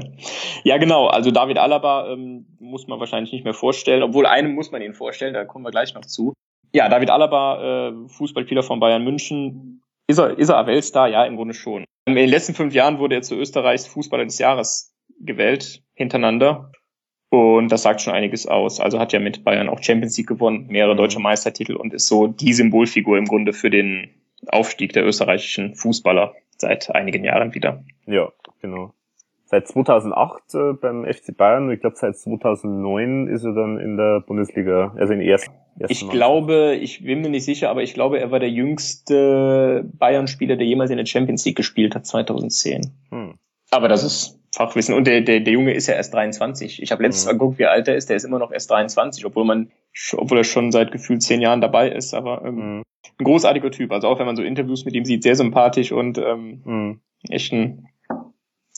ja, genau. Also David Alaba ähm, muss man wahrscheinlich nicht mehr vorstellen, obwohl einem muss man ihn vorstellen, da kommen wir gleich noch zu. Ja, David Alaba, äh, Fußballspieler von Bayern München. Ist er, ist er Weltstar? Ja, im Grunde schon. In den letzten fünf Jahren wurde er zu Österreichs Fußballer des Jahres gewählt, hintereinander. Und das sagt schon einiges aus. Also hat ja mit Bayern auch Champions League gewonnen, mehrere mhm. deutsche Meistertitel und ist so die Symbolfigur im Grunde für den Aufstieg der österreichischen Fußballer seit einigen Jahren wieder. Ja, genau. Seit 2008 äh, beim FC Bayern, ich glaube seit 2009 ist er dann in der Bundesliga, also in ersten. ersten ich Mann. glaube, ich bin mir nicht sicher, aber ich glaube, er war der jüngste Bayern-Spieler, der jemals in der Champions League gespielt hat, 2010. Hm. Aber das ist Fachwissen. Und der, der, der Junge ist ja erst 23. Ich habe letztens mhm. geguckt, wie alt er ist. Der ist immer noch erst 23, obwohl man, obwohl er schon seit gefühlt zehn Jahren dabei ist. Aber ähm, mhm. ein großartiger Typ. Also auch wenn man so Interviews mit ihm sieht, sehr sympathisch und ähm, mhm. echt ein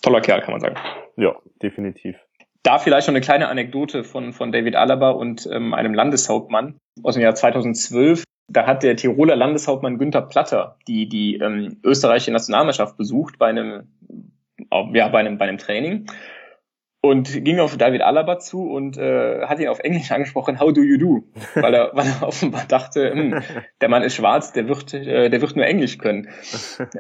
toller Kerl, kann man sagen. Ja, definitiv. Da vielleicht schon eine kleine Anekdote von, von David Alaba und ähm, einem Landeshauptmann aus dem Jahr 2012. Da hat der Tiroler Landeshauptmann Günther Platter die, die ähm, österreichische Nationalmannschaft besucht bei einem ja, bei einem, bei einem Training und ging auf David Alaba zu und äh, hat ihn auf Englisch angesprochen, how do you do? Weil er, weil er offenbar dachte, hm, der Mann ist schwarz, der wird, äh, der wird nur Englisch können.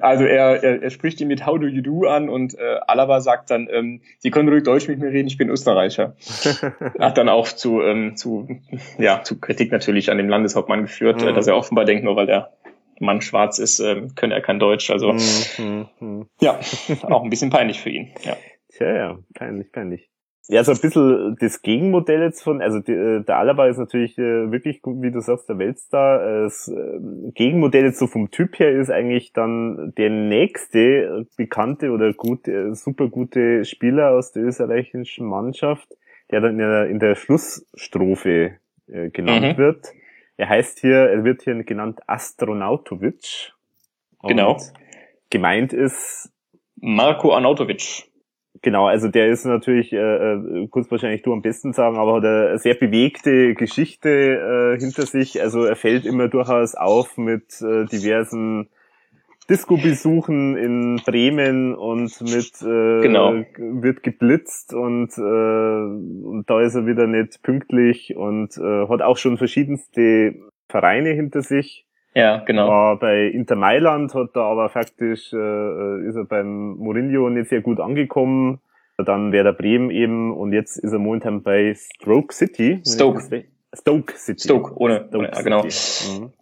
Also er, er, er spricht ihn mit how do you do an und äh, Alaba sagt dann, ähm, Sie können ruhig Deutsch mit mir reden, ich bin Österreicher. Hat dann auch zu, ähm, zu, ja, zu Kritik natürlich an dem Landeshauptmann geführt, mhm. dass er offenbar denkt, nur weil der Mann schwarz ist, äh, könne er kein Deutsch. Also mhm, mhm. ja, auch ein bisschen peinlich für ihn. Ja. Tja, ja, peinlich, peinlich. Ja, so ein bisschen das Gegenmodell jetzt von, also die, äh, der Alaba ist natürlich äh, wirklich, wie du sagst, der Weltstar. Das äh, Gegenmodell jetzt so vom Typ her ist eigentlich dann der nächste bekannte oder gute, super gute Spieler aus der österreichischen Mannschaft, der dann in der, in der Schlussstrophe äh, genannt mhm. wird. Er heißt hier, er wird hier genannt Astronautovic. Genau. Gemeint ist Marco Arnautovic. Genau, also der ist natürlich, äh, äh, kurz wahrscheinlich du am besten sagen, aber hat eine sehr bewegte Geschichte äh, hinter sich. Also er fällt immer durchaus auf mit äh, diversen Disco-Besuchen in Bremen und mit äh, genau. wird geblitzt und, äh, und da ist er wieder nicht pünktlich und äh, hat auch schon verschiedenste Vereine hinter sich. Ja, genau. War bei Inter Mailand hat er aber faktisch äh, ist er beim Mourinho nicht sehr gut angekommen. Dann wäre der Bremen eben und jetzt ist er momentan bei Stroke City. Stoke. Stoke City. Stoke, ohne, Stoke ohne ja, genau. Mhm.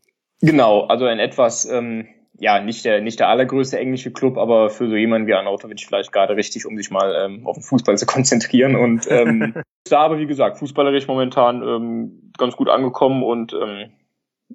Genau, also ein etwas ähm, ja, nicht der, nicht der allergrößte englische Club, aber für so jemanden wie Arnautovic vielleicht gerade richtig, um sich mal ähm, auf den Fußball zu konzentrieren. Und ähm, da aber, wie gesagt, fußballerisch momentan ähm, ganz gut angekommen und ähm,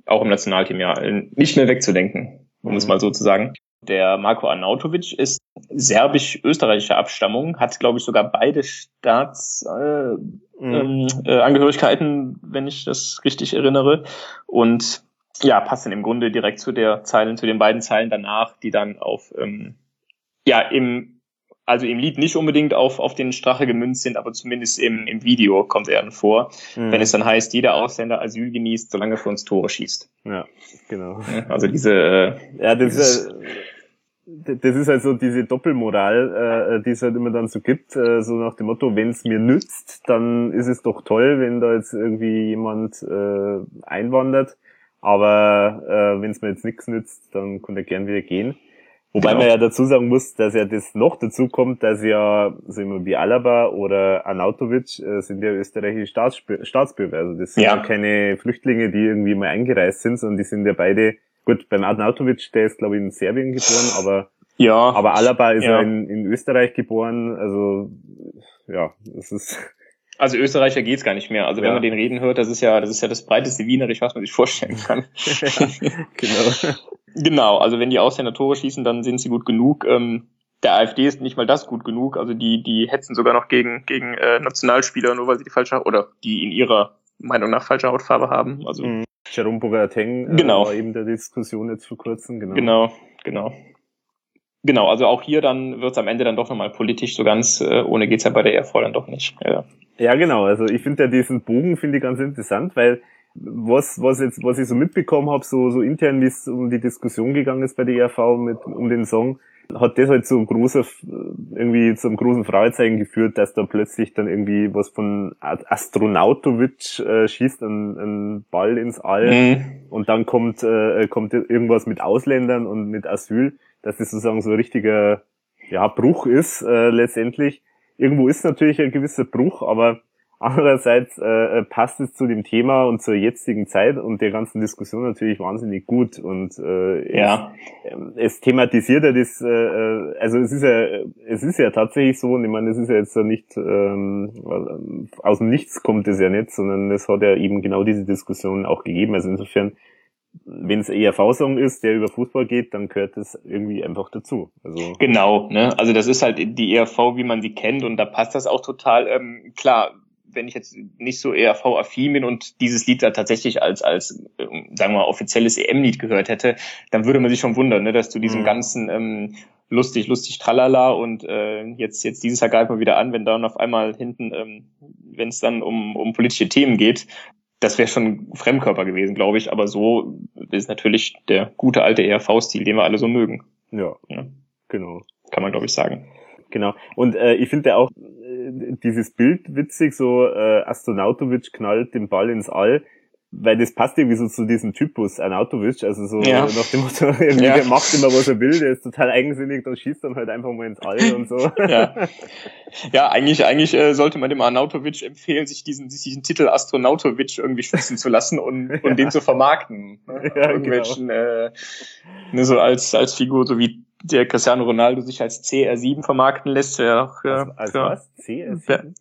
auch im Nationalteam ja nicht mehr wegzudenken, um mhm. es mal so zu sagen. Der Marco Arnautovic ist serbisch-österreichischer Abstammung, hat, glaube ich, sogar beide Staatsangehörigkeiten, äh, mhm. ähm, äh, wenn ich das richtig erinnere. Und ja, passt dann im Grunde direkt zu der Zeile, zu den beiden Zeilen danach, die dann auf ähm, ja im also im Lied nicht unbedingt auf, auf den Strache gemünzt sind, aber zumindest im, im Video kommt er dann vor, mhm. wenn es dann heißt, jeder Ausländer Asyl genießt, solange er für uns Tore schießt. Ja, genau. Also diese, äh, ja, das ist, das ist halt so diese Doppelmoral, äh, die es halt immer dann so gibt, äh, so nach dem Motto, wenn es mir nützt, dann ist es doch toll, wenn da jetzt irgendwie jemand äh, einwandert, aber äh, wenn es mir jetzt nichts nützt, dann kann er gern wieder gehen. Wobei genau. man ja dazu sagen muss, dass ja das noch dazu kommt, dass ja so immer wie Alaba oder Arnautovic äh, sind ja österreichische Staatsbürger, Staatsbürger. Also das sind ja. ja. keine Flüchtlinge, die irgendwie mal eingereist sind, sondern die sind ja beide, gut, beim Arnautovic, der ist glaube ich in Serbien geboren, aber ja, aber Alaba ist ja, ja in, in Österreich geboren, also ja, das ist also Österreicher geht's gar nicht mehr. Also ja. wenn man den reden hört, das ist ja, das ist ja das breiteste Wienerisch, was man sich vorstellen kann. ja, genau. genau, also wenn die Ausländer Tore schießen, dann sind sie gut genug. Ähm, der AfD ist nicht mal das gut genug. Also die, die hetzen sogar noch gegen, gegen äh, Nationalspieler, nur weil sie die falsche oder die in ihrer Meinung nach falsche Hautfarbe haben. Also mhm. Jerome Boateng äh, genau. war eben der Diskussion jetzt vor kurzem. Genau, genau. genau. Genau, also auch hier dann wird's am Ende dann doch nochmal politisch, so ganz äh, ohne geht's ja bei der ERV dann doch nicht. Ja. Ja, genau. Also ich finde ja diesen Bogen finde ich ganz interessant, weil was, was jetzt, was ich so mitbekommen habe, so, so intern, wie es um die Diskussion gegangen ist bei der ERV mit, um den Song, hat das halt so ein großer, irgendwie zu einem großen Fragezeichen geführt, dass da plötzlich dann irgendwie was von Astronautovic äh, schießt, ein, ein Ball ins All mhm. und dann kommt, äh, kommt irgendwas mit Ausländern und mit Asyl, dass das sozusagen so ein richtiger, ja, Bruch ist, äh, letztendlich irgendwo ist natürlich ein gewisser Bruch, aber andererseits äh, äh, passt es zu dem Thema und zur jetzigen Zeit und der ganzen Diskussion natürlich wahnsinnig gut und äh, ja. es, ähm, es thematisiert ja das, äh, äh, also es ist ja, es ist ja tatsächlich so und ich meine, es ist ja jetzt ja nicht ähm, aus dem Nichts kommt es ja nicht, sondern es hat ja eben genau diese Diskussion auch gegeben. Also insofern wenn es ERV-Song ist, der über Fußball geht, dann gehört es irgendwie einfach dazu. Also genau, ne? Also das ist halt die ERV, wie man sie kennt, und da passt das auch total. Ähm, klar, wenn ich jetzt nicht so ERV-affin bin und dieses Lied da tatsächlich als, als ähm, sagen wir mal, offizielles EM-Lied gehört hätte, dann würde man sich schon wundern, ne, dass du diesem mhm. ganzen ähm, lustig, lustig, tralala und äh, jetzt, jetzt dieses Jahr greift man wieder an, wenn dann auf einmal hinten, ähm, wenn es dann um, um politische Themen geht, das wäre schon Fremdkörper gewesen, glaube ich. Aber so ist natürlich der gute alte ERV-Stil, den wir alle so mögen. Ja, ja. genau. Kann man, glaube ich, sagen. Genau. Und äh, ich finde ja auch äh, dieses Bild witzig, so äh, Astronautovic knallt den Ball ins All weil das passt irgendwie so zu diesem Typus Arnautovic, also so ja. nach dem Motto, irgendwie ja. der macht immer, was er will, der ist total eigensinnig, da schießt dann halt einfach mal ins All und so. Ja, ja eigentlich, eigentlich äh, sollte man dem Arnautovic empfehlen, sich diesen, diesen Titel Astronautovic irgendwie schützen zu lassen und, und ja. den zu vermarkten. Ne? Ja, Irgendwelchen, genau. äh, ne, so als, als Figur, so wie der Cristiano Ronaldo sich als CR7 vermarkten lässt. Ja, auch, äh, als, als was? CR7?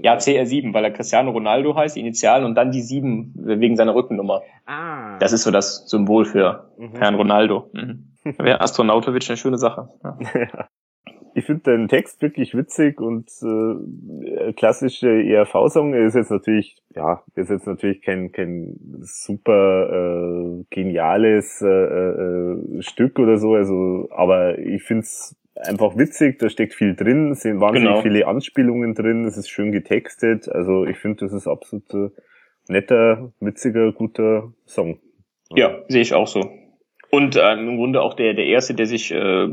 Ja, CR7, weil er Cristiano Ronaldo heißt, Initial, und dann die 7 wegen seiner Rückennummer. Ah. Das ist so das Symbol für mhm. Herrn Ronaldo. Mhm. Wäre Astronautovic eine schöne Sache. Ja. Ich finde den Text wirklich witzig und äh, klassische ERV-Song ist jetzt natürlich, ja, ist jetzt natürlich kein, kein super äh, geniales äh, äh, Stück oder so, also, aber ich finde es einfach witzig, da steckt viel drin, es sind wahnsinnig genau. viele Anspielungen drin, es ist schön getextet, also ich finde, das ist absolut äh, netter, witziger, guter Song. Ja, sehe ich auch so. Und äh, im Grunde auch der, der erste, der sich, äh,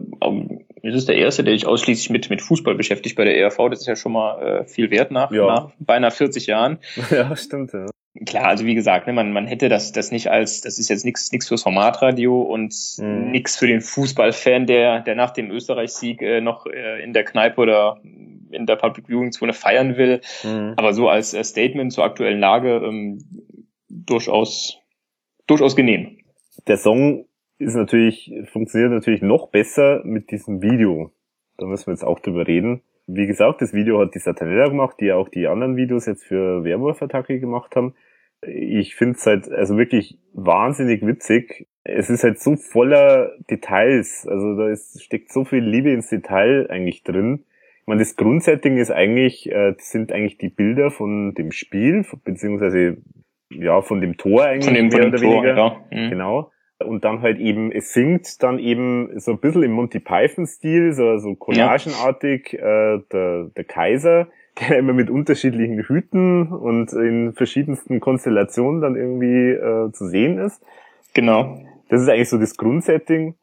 es ist der erste, der sich ausschließlich mit, mit Fußball beschäftigt bei der ERV. Das ist ja schon mal äh, viel wert nach, ja. nach beinahe 40 Jahren. Ja, stimmt, ja. Klar, also wie gesagt, ne, man, man hätte das, das nicht als, das ist jetzt nichts nichts fürs Formatradio und mhm. nichts für den Fußballfan, der, der nach dem Österreich-Sieg äh, noch äh, in der Kneipe oder in der Public Viewing Zone feiern will. Mhm. Aber so als äh, Statement zur aktuellen Lage ähm, durchaus, durchaus genehm. Der Song ist natürlich, funktioniert natürlich noch besser mit diesem Video. Da müssen wir jetzt auch drüber reden. Wie gesagt, das Video hat die Satanella gemacht, die auch die anderen Videos jetzt für Werwolf-Attacke gemacht haben. Ich finde es halt also wirklich wahnsinnig witzig. Es ist halt so voller Details. Also da ist, steckt so viel Liebe ins Detail eigentlich drin. Ich meine, das Grundsetting ist eigentlich, äh, sind eigentlich die Bilder von dem Spiel, beziehungsweise ja, von dem Tor eigentlich. Von dem, mehr von dem oder Tor, weniger. Ja. Mhm. Genau. und dann halt eben, es singt dann eben so ein bisschen im Monty Python-Stil, so, so collagenartig, ja. äh, der, der Kaiser, der immer mit unterschiedlichen Hüten und in verschiedensten Konstellationen dann irgendwie äh, zu sehen ist. Genau. Das ist eigentlich so das Grundsetting.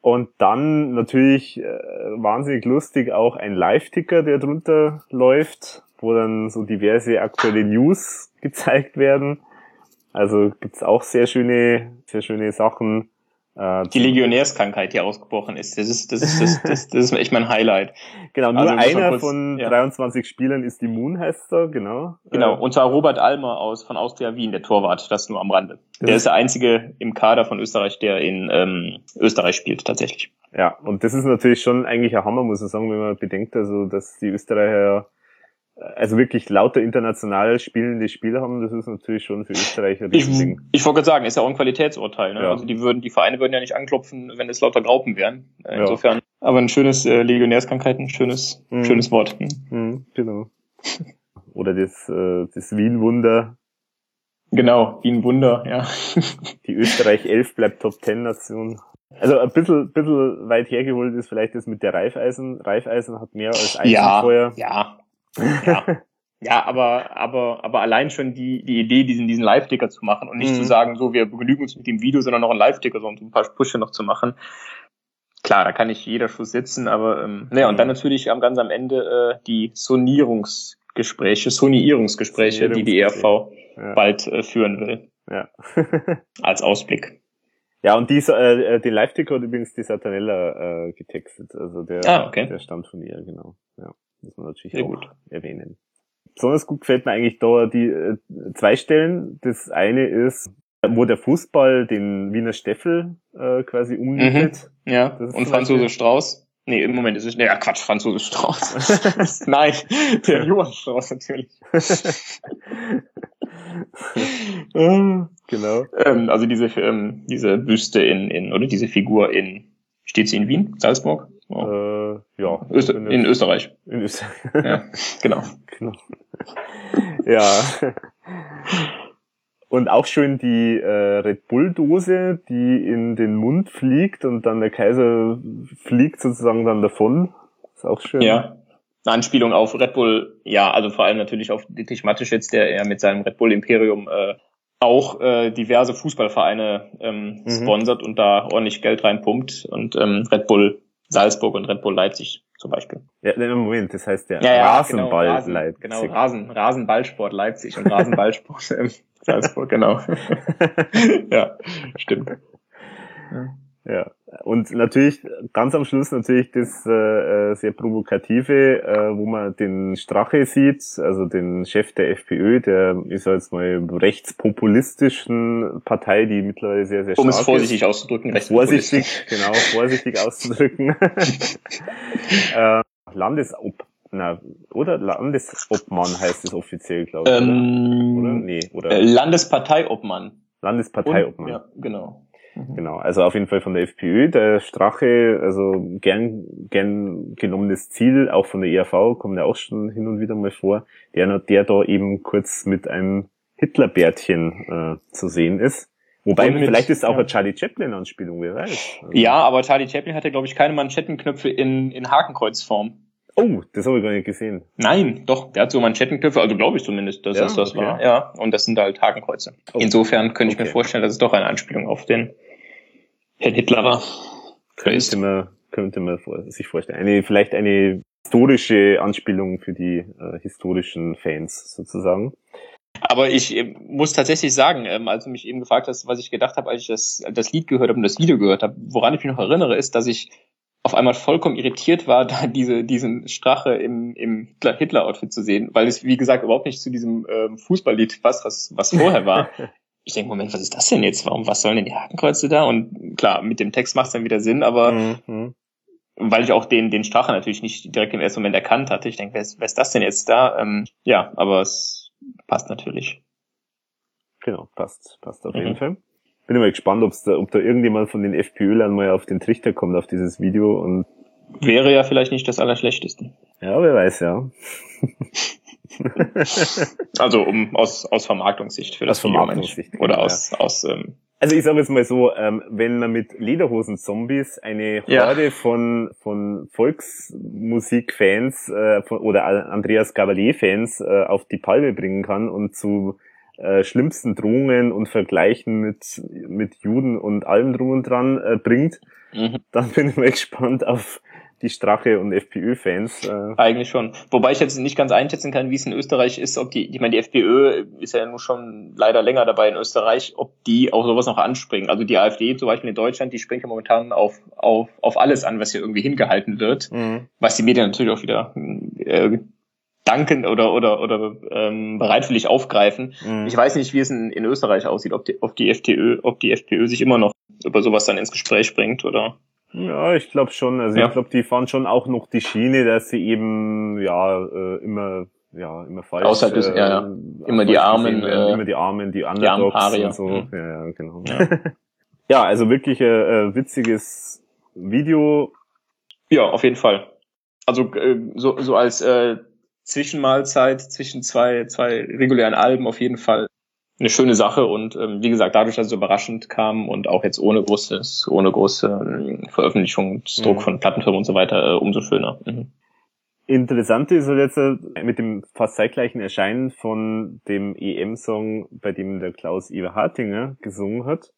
Und dann natürlich äh, wahnsinnig lustig auch ein Live-Ticker, der drunter läuft, wo dann so diverse aktuelle News gezeigt werden. Also gibt's auch sehr schöne, sehr schöne Sachen. Äh, die Legionärskrankheit, die ausgebrochen ist. Das ist, das ist, das, das, das ist echt mein Highlight. Genau, nur also, einer kurz, von ja. 23 Spielern ist immun, heißt er, genau. Genau, äh, und zwar Robert Almer aus, von Austria Wien, der Torwart, das nur am Rande. Der ist der einzige im Kader von Österreich, der in ähm, Österreich spielt, tatsächlich. Ja, und das ist natürlich schon eigentlich ein Hammer, muss man sagen, wenn man bedenkt, also, dass die Österreicher also wirklich lauter international spielende Spieler haben, das ist natürlich schon für Österreich ein Ich, ich wollte gerade sagen, ist ja auch ein Qualitätsurteil. Ne? Ja. Also die würden, die Vereine würden ja nicht anklopfen, wenn es lauter Graupen wären. Insofern. Ja. Aber ein schönes äh, Legionärskrankheit, ein schönes, mhm. schönes Wort. Mhm. Mhm, genau. Oder das, äh, das Wien-Wunder. Genau, Wien-Wunder, ja. die Österreich 11 bleibt Top 10 Nation. Also ein bisschen, bisschen weit hergeholt ist vielleicht das mit der Reifeisen. Reifeisen hat mehr als ein ja, vorher. Ja, ja. Ja, aber, aber, aber allein schon die, die Idee, diesen, diesen Live-Ticker zu machen und nicht mhm. zu sagen, so, wir begnügen uns mit dem Video, sondern noch einen Live-Ticker, so ein paar Sprüche noch zu machen. Klar, da kann nicht jeder Schuss sitzen, aber, ähm, naja, und dann mhm. natürlich am ganz am Ende, äh, die Sonierungsgespräche, Sonierungsgespräche, die die ERV ja. bald äh, führen will. Ja. Als Ausblick. Ja, und die, äh, äh den Live-Ticker hat übrigens die Satanella äh, getextet, also der, ah, okay. der stammt von ihr, genau, ja. Muss man natürlich Sehr auch gut. erwähnen. Besonders gut gefällt mir eigentlich da die äh, zwei Stellen. Das eine ist, wo der Fußball den Wiener Steffel äh, quasi umnietet. Mhm. Ja, und Franzose Strauß. Nee, im Moment ist es, nee, ja Quatsch, Franzose Strauß. Nein, der Johann Strauß natürlich. genau. Ähm, also diese, ähm, diese Büste in, in, oder diese Figur in, steht sie in Wien, Salzburg? Oh. Äh, ja. Öster in Österreich. In Österreich. ja, genau. genau. Ja. Und auch schön die äh, Red Bull-Dose, die in den Mund fliegt und dann der Kaiser fliegt sozusagen dann davon. Ist auch schön. Ja. Eine Anspielung auf Red Bull, ja, also vor allem natürlich auf Dietrich Mateschitz, der ja mit seinem Red Bull Imperium äh, auch äh, diverse Fußballvereine ähm, mhm. sponsert und da ordentlich Geld reinpumpt. Und ähm, Red Bull Salzburg und Red Bull Leipzig zum Beispiel. Ja, Moment, das heißt der ja, ja, Rasenball genau, Rasen, Leipzig. Genau, Rasen, Rasenballsport Leipzig und Rasenballsport Salzburg, genau. ja, stimmt. Ja. Und natürlich ganz am Schluss natürlich das äh, äh, sehr provokative, äh, wo man den Strache sieht, also den Chef der FPÖ, der ist jetzt mal rechtspopulistischen Partei, die mittlerweile sehr sehr stark um es vorsichtig ist. auszudrücken, vorsichtig, genau, vorsichtig auszudrücken. äh, Landesob na, oder Landesobmann heißt es offiziell, glaube ich. Ähm, oder? oder? Nee, oder? Äh, Landesparteiobmann. Landesparteiobmann. ja, genau. Mhm. Genau, also auf jeden Fall von der FPÖ, der Strache, also gern, gern genommenes Ziel, auch von der ERV, kommt ja auch schon hin und wieder mal vor, der, der da eben kurz mit einem Hitlerbärtchen äh, zu sehen ist. Wobei, mit, vielleicht ist auch ja. eine Charlie Chaplin-Anspielung, wer weiß. Also, ja, aber Charlie Chaplin hatte, glaube ich, keine Manschettenknöpfe in, in Hakenkreuzform. Oh, das habe ich gar nicht gesehen. Nein, doch, der hat so Manschettenknöpfe, also glaube ich zumindest, dass ja, das das okay. war. Ja, und das sind halt Hakenkreuze. Oh. Insofern könnte okay. ich mir vorstellen, dass es doch eine Anspielung auf den Herrn Hitler war. Könnte man, könnte man sich vorstellen. Eine, vielleicht eine historische Anspielung für die äh, historischen Fans sozusagen. Aber ich äh, muss tatsächlich sagen, ähm, als du mich eben gefragt hast, was ich gedacht habe, als ich das, das Lied gehört habe und das Video gehört habe, woran ich mich noch erinnere, ist, dass ich auf einmal vollkommen irritiert war, da diese, diesen Strache im, im Hitler-Outfit zu sehen, weil es, wie gesagt, überhaupt nicht zu diesem ähm, Fußballlied passt, was, was vorher war. ich denke, Moment, was ist das denn jetzt? Warum, was sollen denn die Hakenkreuze da? Und klar, mit dem Text macht es dann wieder Sinn, aber mhm. weil ich auch den, den Strache natürlich nicht direkt im ersten Moment erkannt hatte, ich denke, wer ist, wer ist das denn jetzt da? Ähm, ja, aber es passt natürlich. Genau, passt, passt auf mhm. jeden Fall bin immer gespannt, ob's da, ob da irgendjemand von den FPÖlern mal auf den Trichter kommt, auf dieses Video und Wäre ja vielleicht nicht das Allerschlechteste. Ja, wer weiß, ja. also um aus, aus Vermarktungssicht für das aus Vermarktungssicht, Oder aus, ja. aus ähm, Also ich sage jetzt mal so, ähm, wenn man mit Lederhosen-Zombies eine Horde ja. von, von Volksmusikfans äh, von, oder Andreas Gavalier-Fans äh, auf die Palme bringen kann und zu äh, schlimmsten Drohungen und Vergleichen mit, mit Juden und allem drum und dran äh, bringt, mhm. dann bin ich mal gespannt auf die Strache und FPÖ-Fans. Äh. Eigentlich schon. Wobei ich jetzt nicht ganz einschätzen kann, wie es in Österreich ist, ob die, ich meine, die FPÖ ist ja nun schon leider länger dabei in Österreich, ob die auch sowas noch anspringen. Also die AfD zum Beispiel in Deutschland, die springt ja momentan auf, auf, auf alles an, was hier irgendwie hingehalten wird, mhm. was die Medien natürlich auch wieder äh, danken oder oder oder ähm, bereitwillig aufgreifen. Mhm. Ich weiß nicht, wie es in, in Österreich aussieht, ob die, ob die FPÖ, ob die FPÖ sich immer noch über sowas dann ins Gespräch bringt oder ja, ich glaube schon. Also ja. ich glaube, die fahren schon auch noch die Schiene, dass sie eben ja äh, immer ja immer falsch. Außerhalb des, äh, ja, ja. immer die Armen, äh, immer die Armen, die Underdogs die und so. Mhm. Ja, ja, genau. Ja, ja also wirklich äh, äh, witziges Video. Ja, auf jeden Fall. Also äh, so so als äh, Zwischenmahlzeit zwischen zwei zwei regulären Alben auf jeden Fall eine schöne Sache und ähm, wie gesagt, dadurch, dass es überraschend kam und auch jetzt ohne großes, ohne große ähm, Veröffentlichungsdruck mhm. von Plattenfirmen und so weiter, äh, umso schöner. Mhm. Interessant ist jetzt äh, mit dem fast zeitgleichen Erscheinen von dem EM-Song, bei dem der Klaus Iver Hartinger gesungen hat.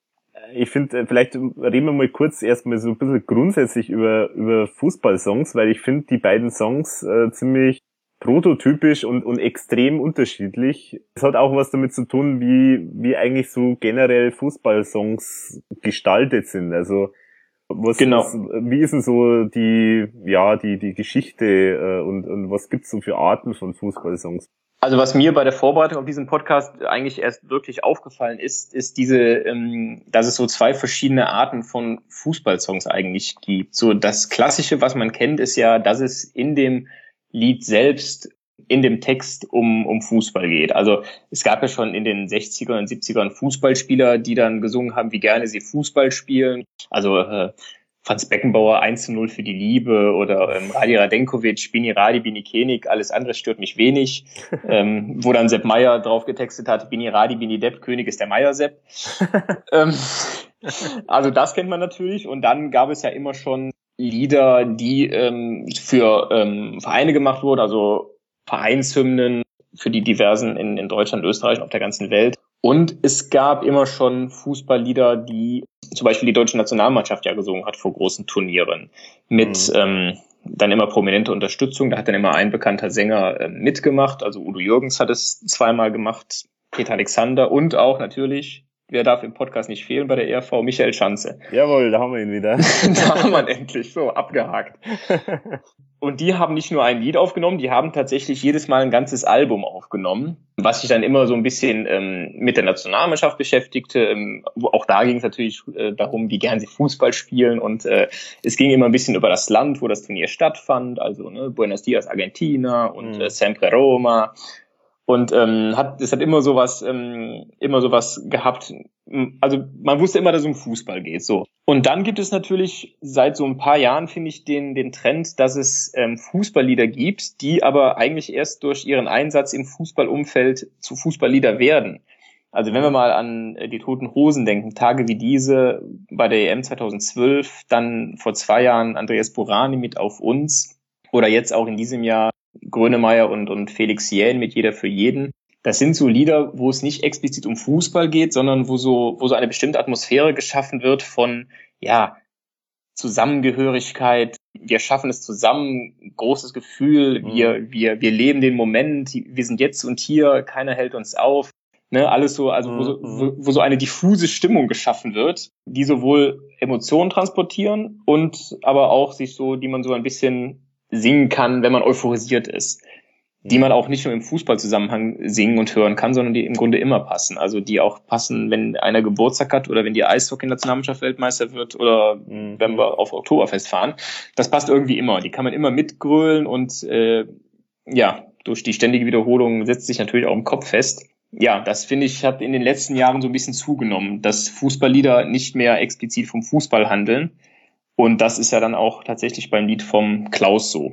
Ich finde, äh, vielleicht reden wir mal kurz erstmal so ein bisschen grundsätzlich über, über Fußballsongs, weil ich finde die beiden Songs äh, ziemlich prototypisch und, und extrem unterschiedlich. Es hat auch was damit zu tun, wie, wie eigentlich so generell Fußballsongs gestaltet sind. Also was, genau. was wie ist denn so die, ja, die, die Geschichte äh, und, und was gibt's so für Arten von Fußballsongs? Also was mir bei der Vorbereitung auf diesen Podcast eigentlich erst wirklich aufgefallen ist, ist diese, ähm, dass es so zwei verschiedene Arten von Fußballsongs eigentlich gibt. So das Klassische, was man kennt, ist ja, dass es in dem Lied selbst in dem Text um, um Fußball geht. Also es gab ja schon in den 60ern und 70ern Fußballspieler, die dann gesungen haben, wie gerne sie Fußball spielen. Also äh, Franz Beckenbauer 1 zu 0 für die Liebe oder ähm, Radi Radenkovic, Bini Radi, Bini Kenik, alles andere stört mich wenig. ähm, wo dann Sepp Meier drauf getextet hat, Bini Radi, Bini Depp, König ist der Meier Sepp. ähm, also das kennt man natürlich. Und dann gab es ja immer schon Lieder, die ähm, für ähm, Vereine gemacht wurden, also Vereinshymnen für die diversen in, in Deutschland, Österreich und auf der ganzen Welt. Und es gab immer schon Fußballlieder, die zum Beispiel die deutsche Nationalmannschaft ja gesungen hat vor großen Turnieren. Mit mhm. ähm, dann immer prominente Unterstützung. Da hat dann immer ein bekannter Sänger äh, mitgemacht. Also Udo Jürgens hat es zweimal gemacht, Peter Alexander und auch natürlich Wer darf im Podcast nicht fehlen bei der ERV? Michael Schanze. Jawohl, da haben wir ihn wieder. da haben wir ihn endlich. So, abgehakt. Und die haben nicht nur ein Lied aufgenommen, die haben tatsächlich jedes Mal ein ganzes Album aufgenommen, was sich dann immer so ein bisschen ähm, mit der Nationalmannschaft beschäftigte. Ähm, auch da ging es natürlich äh, darum, wie gern sie Fußball spielen und äh, es ging immer ein bisschen über das Land, wo das Turnier stattfand, also ne, Buenos Dias Argentina und mhm. äh, Sempre Roma und ähm, hat es hat immer sowas ähm, immer sowas gehabt. Also man wusste immer dass es um Fußball geht so. Und dann gibt es natürlich seit so ein paar Jahren finde ich den den Trend dass es ähm, Fußballlieder gibt die aber eigentlich erst durch ihren Einsatz im Fußballumfeld zu Fußballlieder werden. Also wenn wir mal an äh, die Toten Hosen denken, Tage wie diese bei der EM 2012, dann vor zwei Jahren Andreas Burani mit Auf uns oder jetzt auch in diesem Jahr Grönemeyer und, und Felix Jähn mit Jeder für jeden. Das sind so Lieder, wo es nicht explizit um Fußball geht, sondern wo so, wo so eine bestimmte Atmosphäre geschaffen wird von, ja, Zusammengehörigkeit. Wir schaffen es zusammen, großes Gefühl. Mhm. Wir, wir, wir leben den Moment. Wir sind jetzt und hier. Keiner hält uns auf. Ne, alles so, also wo, so, mhm. wo, wo so eine diffuse Stimmung geschaffen wird, die sowohl Emotionen transportieren und aber auch sich so, die man so ein bisschen singen kann, wenn man euphorisiert ist. Die man auch nicht nur im Fußballzusammenhang singen und hören kann, sondern die im Grunde immer passen. Also die auch passen, wenn einer Geburtstag hat oder wenn die Eishockey-Nationalmannschaft Weltmeister wird oder mhm. wenn wir auf Oktoberfest fahren. Das passt irgendwie immer. Die kann man immer mitgrölen und äh, ja, durch die ständige Wiederholung setzt sich natürlich auch im Kopf fest. Ja, das finde ich, hat in den letzten Jahren so ein bisschen zugenommen, dass Fußballlieder nicht mehr explizit vom Fußball handeln, und das ist ja dann auch tatsächlich beim Lied vom Klaus so.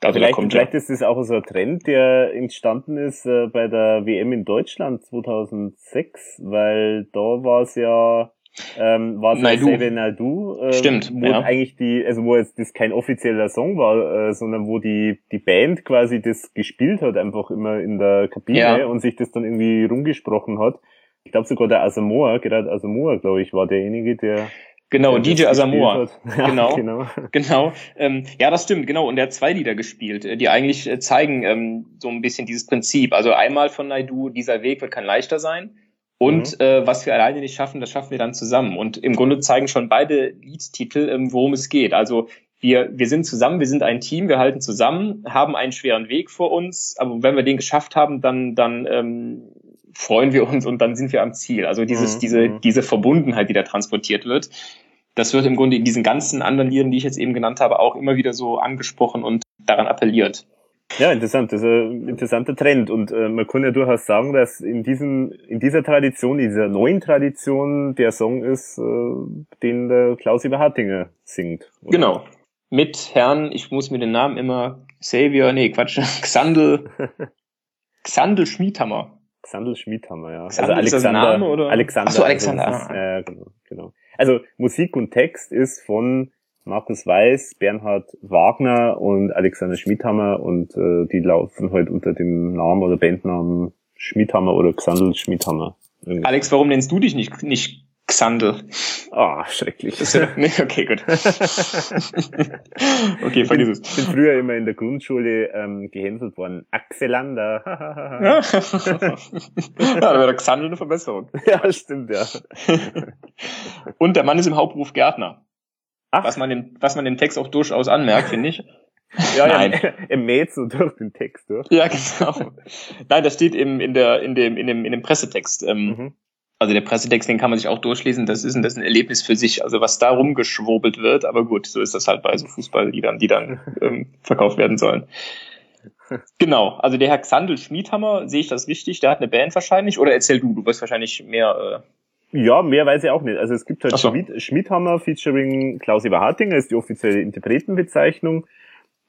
Also vielleicht, vielleicht ja. ist es auch so ein Trend, der entstanden ist äh, bei der WM in Deutschland 2006, weil da war es ja ähm, war es Seve Naidu, äh, Stimmt, wo ja. eigentlich die, also wo jetzt das kein offizieller Song war, äh, sondern wo die die Band quasi das gespielt hat, einfach immer in der Kabine ja. und sich das dann irgendwie rumgesprochen hat. Ich glaube sogar der Asamoah, gerade Asamoah, glaube ich, war derjenige, der Genau, DJ Asamoah. genau, genau. genau. Ähm, ja, das stimmt, genau. Und der hat zwei Lieder gespielt, äh, die eigentlich äh, zeigen ähm, so ein bisschen dieses Prinzip. Also einmal von Naidu, dieser Weg wird kein leichter sein. Und mhm. äh, was wir alleine nicht schaffen, das schaffen wir dann zusammen. Und im Grunde zeigen schon beide Liedtitel, ähm, worum es geht. Also wir, wir sind zusammen, wir sind ein Team, wir halten zusammen, haben einen schweren Weg vor uns, aber wenn wir den geschafft haben, dann, dann ähm, freuen wir uns und dann sind wir am Ziel. Also dieses, mhm. diese, mhm. diese Verbundenheit, die da transportiert wird, das wird im Grunde in diesen ganzen anderen Liedern, die ich jetzt eben genannt habe, auch immer wieder so angesprochen und daran appelliert. Ja, interessant. Das ist ein interessanter Trend. Und äh, man kann ja durchaus sagen, dass in diesem, in dieser Tradition, in dieser neuen Tradition der Song ist, äh, den der Klaus Eberhardinger singt. Oder? Genau. Mit Herrn, ich muss mir den Namen immer, Xavier, nee, Quatsch, Xandl, Xandl Schmiedhammer. Xandl Schmiedhammer, ja. Xandl, also Alexander, Name, oder? Alexander. Ach so, Alexander. Also ist, äh, genau, genau. Also Musik und Text ist von Markus Weiß, Bernhard Wagner und Alexander Schmidhammer und äh, die laufen halt unter dem Namen oder Bandnamen Schmidhammer oder Xandl Schmidhammer. Alex, warum nennst du dich nicht, nicht Xandl? Ah, oh, schrecklich. nee, okay, gut. okay, vergiss es. Ich bin früher immer in der Grundschule ähm, gehänselt worden. Axelander. ja, da wäre Xandl eine Verbesserung. Ja, stimmt, ja. Und der Mann ist im Hauptberuf Gärtner. Ach. Was man dem, was man dem Text auch durchaus anmerkt, finde ich. Ja, Nein. Er, er mäht so durch den Text durch. Ja, genau. Nein, das steht im, in der, in dem, in dem, in dem Pressetext. Ähm, mhm. Also der Pressetext, den kann man sich auch durchlesen. Das ist, ein, das ist ein Erlebnis für sich. Also was da rumgeschwurbelt wird. Aber gut, so ist das halt bei so Fußballliedern, die dann ähm, verkauft werden sollen. Genau. Also der Herr Xandl Schmiedhammer, sehe ich das richtig? Der hat eine Band wahrscheinlich. Oder erzähl du, du wirst wahrscheinlich mehr, äh, ja, mehr weiß ich auch nicht. Also es gibt halt so. Schmid, Schmidhammer featuring Klaus Eberhardinger, ist die offizielle Interpretenbezeichnung.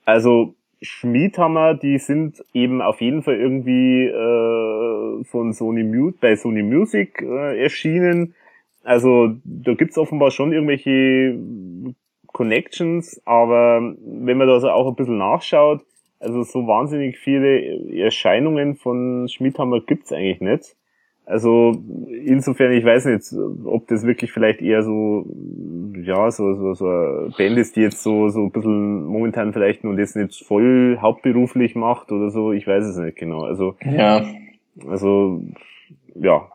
Also Schmiedhammer, die sind eben auf jeden Fall irgendwie äh, von Sony Mute bei Sony Music äh, erschienen. Also da gibt's offenbar schon irgendwelche Connections, aber wenn man da so auch ein bisschen nachschaut, also so wahnsinnig viele Erscheinungen von Schmiedhammer gibt's eigentlich nicht. Also insofern, ich weiß nicht, ob das wirklich vielleicht eher so, ja, so, so, so eine Band ist, die jetzt so, so ein bisschen momentan vielleicht nur das nicht voll hauptberuflich macht oder so, ich weiß es nicht genau. Also, ja. also, ja.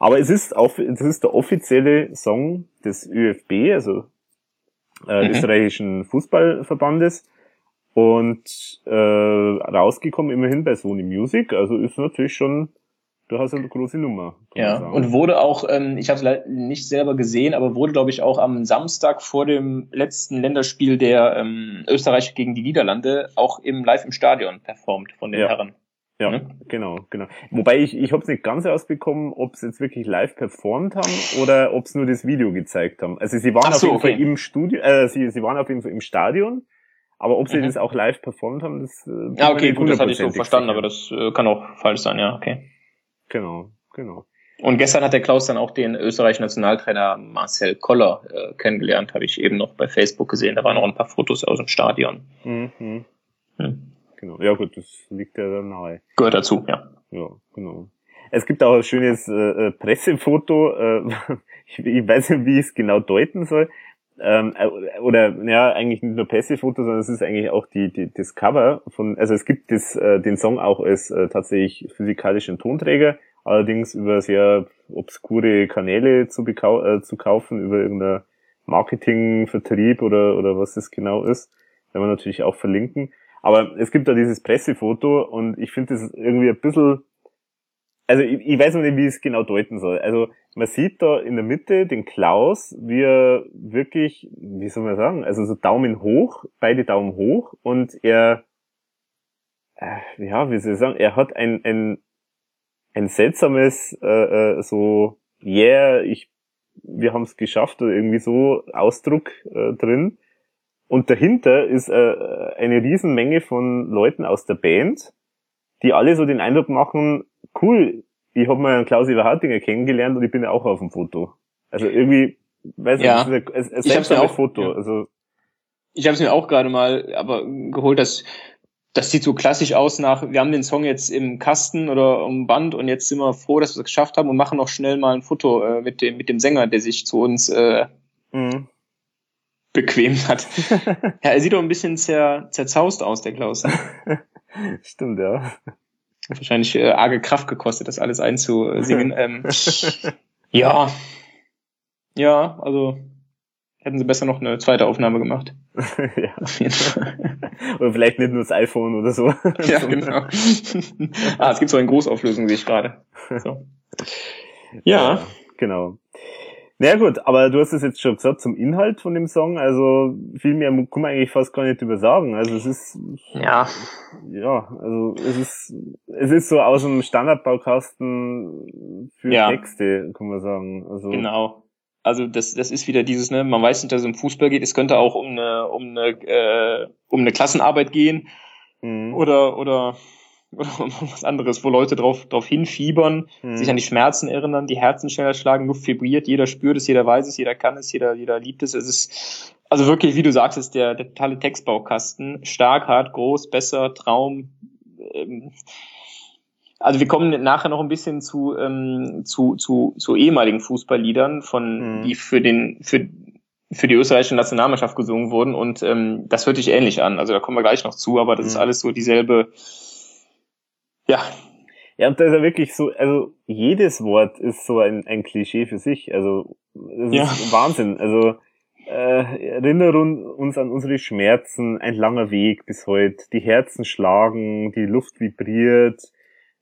Aber es ist auch, es ist der offizielle Song des ÖFB, also äh, mhm. österreichischen Fußballverbandes und äh, rausgekommen immerhin bei Sony Music, also ist natürlich schon du hast eine große Nummer. Ja, und wurde auch, ähm, ich habe es nicht selber gesehen, aber wurde, glaube ich, auch am Samstag vor dem letzten Länderspiel der ähm, Österreich gegen die Niederlande auch im live im Stadion performt von den ja. Herren. Ja, mhm. genau, genau. Wobei ich, ich habe es nicht ganz ausbekommen, ob sie jetzt wirklich live performt haben oder ob sie nur das Video gezeigt haben. Also sie waren so, auf jeden okay. Fall im Studio, äh, sie, sie waren auf jeden Fall im Stadion, aber ob sie mhm. das auch live performt haben, das äh, Ja, okay, gut, das hatte ich so verstanden, sicher. aber das äh, kann auch falsch sein, ja, okay. Genau, genau. Und gestern hat der Klaus dann auch den österreichischen Nationaltrainer Marcel Koller äh, kennengelernt, habe ich eben noch bei Facebook gesehen. Da waren noch ein paar Fotos aus dem Stadion. Mhm. Hm. Genau. Ja gut, das liegt ja dann nahe. Gehört dazu, ja. Ja, genau. Es gibt auch ein schönes äh, äh Pressefoto. Äh, ich, ich weiß nicht, wie ich es genau deuten soll. Ähm, äh, oder ja, eigentlich nicht nur Pressefoto, sondern es ist eigentlich auch die, die das Cover von, also es gibt das, äh, den Song auch als äh, tatsächlich physikalischen Tonträger, allerdings über sehr obskure Kanäle zu, äh, zu kaufen, über irgendein Marketingvertrieb oder, oder was das genau ist. Werden wir natürlich auch verlinken. Aber es gibt da dieses Pressefoto und ich finde das irgendwie ein bisschen, also ich, ich weiß noch nicht, wie ich es genau deuten soll. Also man sieht da in der Mitte den Klaus, wie er wirklich, wie soll man sagen, also so Daumen hoch, beide Daumen hoch und er, äh, ja, wie soll ich sagen, er hat ein, ein, ein seltsames, äh, äh, so, yeah, ich, wir haben es geschafft oder irgendwie so Ausdruck äh, drin. und dahinter ist äh, eine Riesenmenge von Leuten aus der Band, die alle so den Eindruck machen, cool, ich habe mal einen Klaus Hartinger kennengelernt und ich bin ja auch auf dem Foto. Also irgendwie, weiß ja. nicht, es, es selbst ein Foto. Ja. Also ich habe es mir auch gerade mal aber geholt, dass das sieht so klassisch aus nach, wir haben den Song jetzt im Kasten oder im Band und jetzt sind wir froh, dass wir es geschafft haben und machen noch schnell mal ein Foto äh, mit, dem, mit dem Sänger, der sich zu uns äh, mhm. bequemt hat. ja, er sieht doch ein bisschen zer, zerzaust aus, der Klaus. Stimmt, ja. Wahrscheinlich äh, arge Kraft gekostet, das alles einzusingen. ähm, ja. Ja, also hätten sie besser noch eine zweite Aufnahme gemacht. ja. oder vielleicht nicht nur das iPhone oder so. ja, genau. ah, es gibt so eine Großauflösung, sehe ich gerade. So. Ja. ja. Genau. Naja gut, aber du hast es jetzt schon gesagt zum Inhalt von dem Song, also viel mehr kann man eigentlich fast gar nicht drüber sagen. Also es ist ja ja, also es ist es ist so aus dem Standardbaukasten für ja. Texte, kann man sagen. Also genau. Also das, das ist wieder dieses, ne, man weiß nicht, dass es um Fußball geht, es könnte auch um eine, um eine, äh, um eine Klassenarbeit gehen mhm. oder, oder, oder was anderes, wo Leute drauf, drauf hinfiebern, mhm. sich an die Schmerzen erinnern, die Herzen schneller schlagen, Luft vibriert, jeder spürt es, jeder weiß es, jeder kann es, jeder, jeder liebt es. Es ist, also wirklich, wie du sagst, ist der, der totale Textbaukasten. Stark, hart, groß, besser, Traum, ähm, also wir kommen nachher noch ein bisschen zu, ähm, zu, zu, zu ehemaligen Fußballliedern, von, mhm. die für den, für, für die österreichische Nationalmannschaft gesungen wurden und ähm, das hört sich ähnlich an. Also da kommen wir gleich noch zu, aber das mhm. ist alles so dieselbe, ja. Ja, und da ist ja wirklich so, also jedes Wort ist so ein, ein Klischee für sich. Also das ja. ist Wahnsinn. Also äh, erinnern uns an unsere Schmerzen, ein langer Weg bis heute, die Herzen schlagen, die Luft vibriert,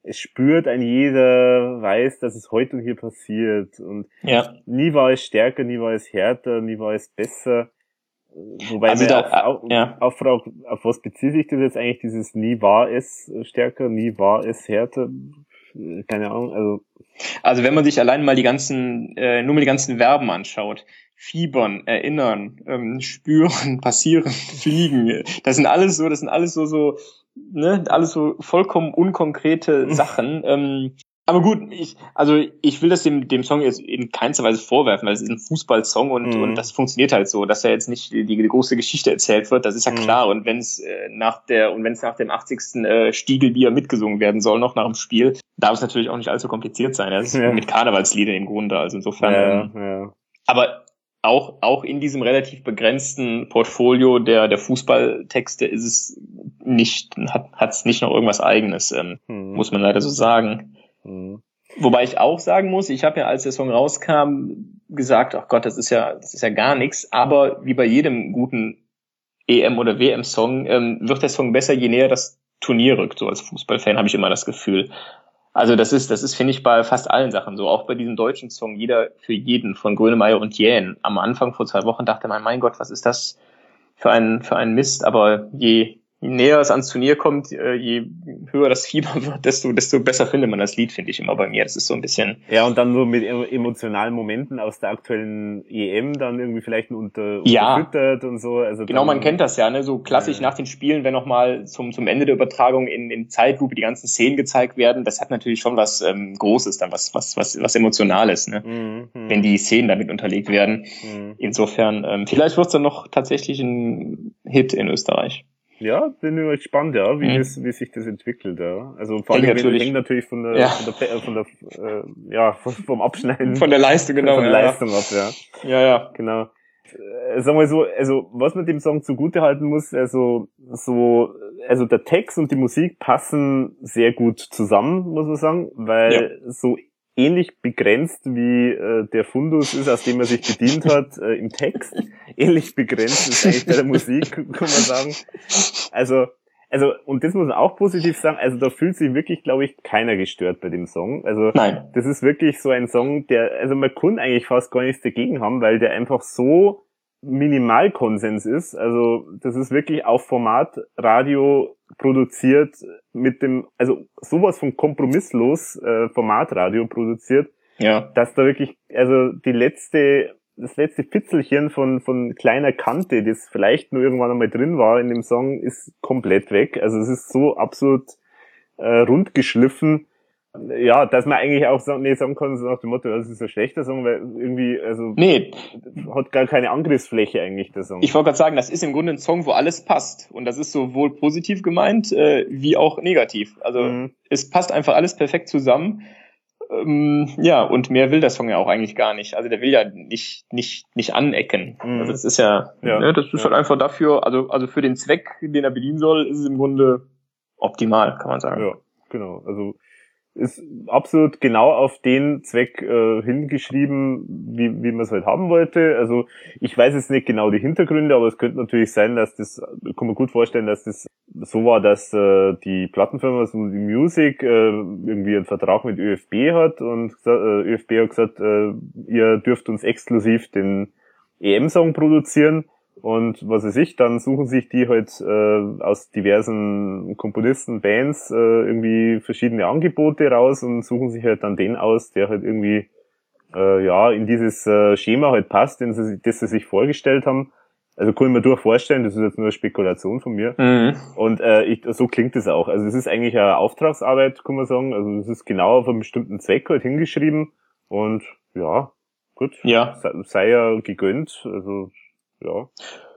es spürt ein jeder, weiß, dass es heute und hier passiert. Und ja. nie war es stärker, nie war es härter, nie war es besser. Wobei also da, auch, ja. auch fragt, auf was bezieht sich das jetzt eigentlich, dieses nie war es stärker, nie war es härter? Keine Ahnung, also. Also wenn man sich allein mal die ganzen, äh, nur mal die ganzen Verben anschaut, fiebern, erinnern, ähm, spüren, passieren, fliegen, das sind alles so, das sind alles so, so ne, alles so vollkommen unkonkrete. Sachen. Ähm, aber gut, ich, also ich will das dem, dem Song jetzt in keinster Weise vorwerfen, weil es ist ein Fußballsong und, mhm. und das funktioniert halt so, dass er jetzt nicht die, die große Geschichte erzählt wird, das ist ja mhm. klar. Und wenn es äh, nach der und wenn es nach dem 80. Äh, Stiegelbier mitgesungen werden soll, noch nach dem Spiel, darf es natürlich auch nicht allzu kompliziert sein. Das ist ja. mit Karnevalsliedern im Grunde, also insofern. Ja, ähm, ja. Aber auch, auch in diesem relativ begrenzten Portfolio der, der Fußballtexte ist es nicht, hat es nicht noch irgendwas eigenes, ähm, mhm. muss man leider so sagen. Mhm. Wobei ich auch sagen muss, ich habe ja, als der Song rauskam, gesagt, ach Gott, das ist ja, das ist ja gar nichts, aber wie bei jedem guten EM- oder WM-Song ähm, wird der Song besser, je näher das Turnier rückt. So als Fußballfan habe ich immer das Gefühl. Also das ist, das ist, finde ich, bei fast allen Sachen so. Auch bei diesem deutschen Song, jeder für jeden von Grönemeyer und Jähn. Am Anfang vor zwei Wochen dachte man, mein Gott, was ist das für ein, für ein Mist? Aber je näher es ans Turnier kommt, äh, je höher das Fieber wird, desto, desto besser findet man das Lied, finde ich immer bei mir. Das ist so ein bisschen. Ja, und dann so mit emotionalen Momenten aus der aktuellen EM dann irgendwie vielleicht unter, ja. unterfüttert und so. Also genau, man kennt das ja, ne? So klassisch ja. nach den Spielen, wenn nochmal zum, zum Ende der Übertragung in, in Zeitlupe die ganzen Szenen gezeigt werden, das hat natürlich schon was ähm, Großes dann, was, was, was, was Emotionales, ne? Mhm. mhm. Wenn die Szenen damit unterlegt werden. Mhm. Insofern, ähm, vielleicht wird es dann noch tatsächlich ein Hit in Österreich. Ja, bin ich gespannt, ja, wie, mhm. das, wie sich das entwickelt, ja. Also vor allem natürlich. hängt natürlich von der, ja. von der, von der äh, ja, vom Abschneiden. Von der Leistung, genau. Von der ja. Leistung ab, ja. Ja, ja. Genau. Äh, sagen wir so, also was man dem Song zugute halten muss, also so, also der Text und die Musik passen sehr gut zusammen, muss man sagen, weil ja. so ähnlich begrenzt wie äh, der Fundus ist, aus dem er sich bedient hat äh, im Text. Ähnlich begrenzt ist eigentlich bei der Musik, kann man sagen. Also, also, und das muss man auch positiv sagen, also da fühlt sich wirklich, glaube ich, keiner gestört bei dem Song. Also, Nein. das ist wirklich so ein Song, der, also man kann eigentlich fast gar nichts dagegen haben, weil der einfach so Minimalkonsens ist. Also das ist wirklich auf Format Radio produziert mit dem, also sowas von kompromisslos äh, Formatradio produziert, ja. dass da wirklich, also die letzte das letzte Fitzelchen von, von kleiner Kante, das vielleicht nur irgendwann einmal drin war in dem Song, ist komplett weg. Also es ist so absolut äh, rund geschliffen ja, dass man eigentlich auch so, nee, sagen kann, so nach dem Motto, das ist ein schlechter Song, weil irgendwie, also nee. hat gar keine Angriffsfläche eigentlich, der Song. Ich wollte gerade sagen, das ist im Grunde ein Song, wo alles passt. Und das ist sowohl positiv gemeint, äh, wie auch negativ. Also mhm. es passt einfach alles perfekt zusammen. Ähm, ja, und mehr will der Song ja auch eigentlich gar nicht. Also der will ja nicht, nicht, nicht anecken. Mhm. Also das ist ja, ja. Ne, das ist ja. halt einfach dafür, also, also für den Zweck, den er bedienen soll, ist es im Grunde optimal, kann man sagen. Ja, genau. Also ist absolut genau auf den Zweck äh, hingeschrieben, wie, wie man es halt haben wollte. Also ich weiß jetzt nicht genau die Hintergründe, aber es könnte natürlich sein, dass das, kann man gut vorstellen, dass das so war, dass äh, die Plattenfirma so die Music äh, irgendwie einen Vertrag mit ÖFB hat und äh, ÖFB hat gesagt, äh, ihr dürft uns exklusiv den EM-Song produzieren und was weiß ich, dann suchen sich die halt äh, aus diversen Komponisten, Bands äh, irgendwie verschiedene Angebote raus und suchen sich halt dann den aus, der halt irgendwie äh, ja in dieses äh, Schema halt passt, den sie, das sie sich vorgestellt haben. Also kann ich mir durch vorstellen, das ist jetzt nur eine Spekulation von mir. Mhm. Und äh, ich, so klingt es auch. Also es ist eigentlich eine Auftragsarbeit, kann man sagen. Also es ist genau auf einen bestimmten Zweck halt hingeschrieben. Und ja, gut. Ja. Sei, sei ja gegönnt. Also ja.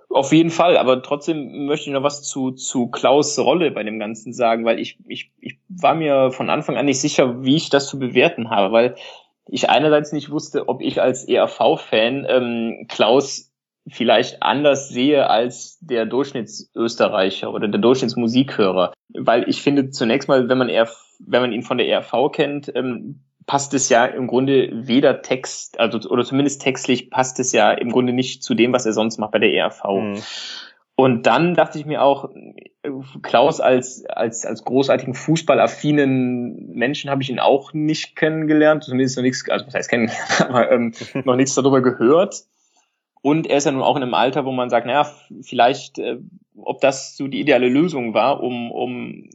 Auf jeden Fall, aber trotzdem möchte ich noch was zu, zu Klaus Rolle bei dem Ganzen sagen, weil ich, ich, ich war mir von Anfang an nicht sicher, wie ich das zu bewerten habe, weil ich einerseits nicht wusste, ob ich als ERV-Fan ähm, Klaus vielleicht anders sehe als der Durchschnittsösterreicher oder der Durchschnittsmusikhörer. Weil ich finde zunächst mal, wenn man eher, wenn man ihn von der ERV kennt, ähm, passt es ja im Grunde weder Text, also oder zumindest textlich passt es ja im Grunde nicht zu dem, was er sonst macht bei der ERV. Mhm. Und dann dachte ich mir auch, Klaus als, als, als großartigen fußballaffinen Menschen habe ich ihn auch nicht kennengelernt, zumindest noch nichts, also was heißt kennengelernt, aber ähm, noch nichts darüber gehört. Und er ist ja nun auch in einem Alter, wo man sagt, naja, vielleicht, äh, ob das so die ideale Lösung war, um, um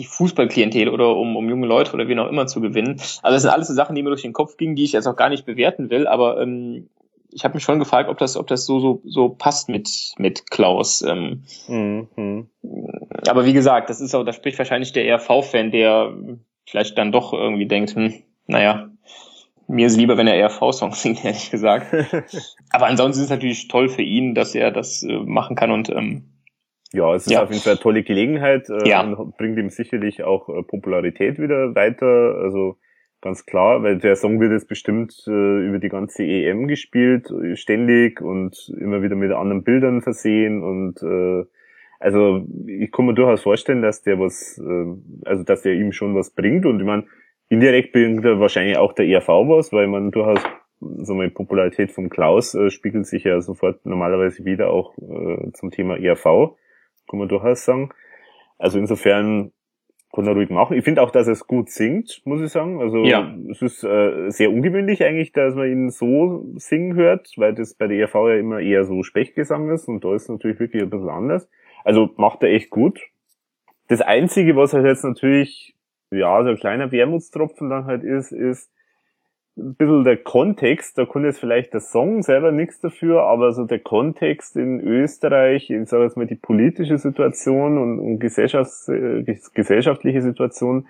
die Fußballklientel oder um, um junge Leute oder wie auch immer zu gewinnen. Also das sind alles so Sachen, die mir durch den Kopf gingen, die ich jetzt auch gar nicht bewerten will, aber ähm, ich habe mich schon gefragt, ob das, ob das so, so, so passt mit, mit Klaus. Ähm, mhm. Aber wie gesagt, das ist auch, da spricht wahrscheinlich der ERV-Fan, der vielleicht dann doch irgendwie denkt, hm, naja, mir ist lieber, wenn er ERV-Songs singt, ehrlich gesagt. aber ansonsten ist es natürlich toll für ihn, dass er das äh, machen kann und ähm, ja, es ist ja. auf jeden Fall eine tolle Gelegenheit äh, ja. und bringt ihm sicherlich auch äh, Popularität wieder weiter. Also ganz klar, weil der Song wird jetzt bestimmt äh, über die ganze EM gespielt, äh, ständig und immer wieder mit anderen Bildern versehen und äh, also ich kann mir durchaus vorstellen, dass der was, äh, also dass der ihm schon was bringt und ich meine, indirekt bringt er wahrscheinlich auch der ERV was, weil man durchaus so eine Popularität von Klaus äh, spiegelt sich ja sofort normalerweise wieder auch äh, zum Thema ERV kann man durchaus sagen. Also insofern kann er ruhig machen. Ich finde auch, dass er es gut singt, muss ich sagen. Also ja. es ist äh, sehr ungewöhnlich eigentlich, dass man ihn so singen hört, weil das bei der ERV ja immer eher so Sprechgesang ist und da ist es natürlich wirklich ein bisschen anders. Also macht er echt gut. Das Einzige, was halt jetzt natürlich, ja, so ein kleiner Wermutstropfen dann halt ist, ist, ein bisschen der Kontext, da kann jetzt vielleicht der Song selber nichts dafür, aber so der Kontext in Österreich, ich sage jetzt mal die politische Situation und, und Gesellschafts-, äh, gesellschaftliche Situation,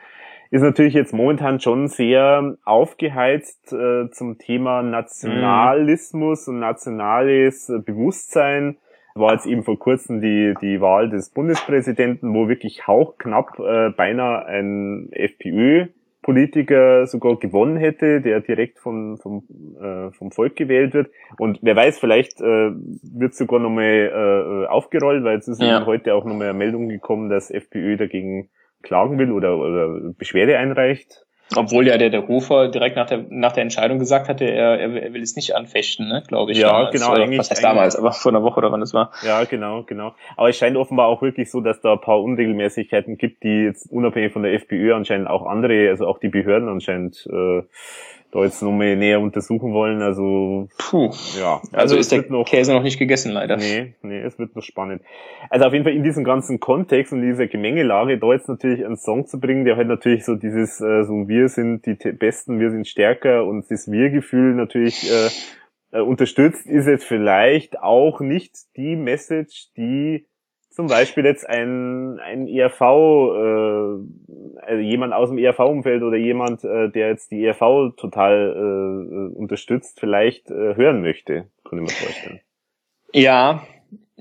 ist natürlich jetzt momentan schon sehr aufgeheizt äh, zum Thema Nationalismus mhm. und nationales Bewusstsein. War jetzt eben vor kurzem die, die Wahl des Bundespräsidenten, wo wirklich hauchknapp äh, beinahe ein FPÖ Politiker sogar gewonnen hätte, der direkt vom, vom, äh, vom Volk gewählt wird. Und wer weiß, vielleicht äh, wird sogar nochmal äh, aufgerollt, weil es ist ja. heute auch nochmal eine Meldung gekommen, dass FPÖ dagegen klagen will oder, oder Beschwerde einreicht. Obwohl ja der, der Hofer direkt nach der, nach der Entscheidung gesagt hatte, er, er will es nicht anfechten, ne, glaube ich. Ja, damals. genau. Oder, was heißt damals, aber vor einer Woche oder wann es war. Ja, genau, genau. Aber es scheint offenbar auch wirklich so, dass da ein paar Unregelmäßigkeiten gibt, die jetzt unabhängig von der FPÖ anscheinend auch andere, also auch die Behörden anscheinend äh, da jetzt nochmal näher untersuchen wollen. Also, Puh. ja. Also, also ist der noch, Käse noch nicht gegessen, leider. Nee, nee, es wird noch spannend. Also auf jeden Fall in diesem ganzen Kontext und dieser Gemengelage, da jetzt natürlich einen Song zu bringen, der halt natürlich so dieses, äh, so wir sind die Besten, wir sind stärker und das Wir-Gefühl natürlich äh, äh, unterstützt, ist jetzt vielleicht auch nicht die Message, die zum Beispiel jetzt ein, ein ERV, äh, also jemand aus dem ERV-Umfeld oder jemand, äh, der jetzt die ERV total äh, unterstützt, vielleicht äh, hören möchte, könnte man vorstellen. Ja,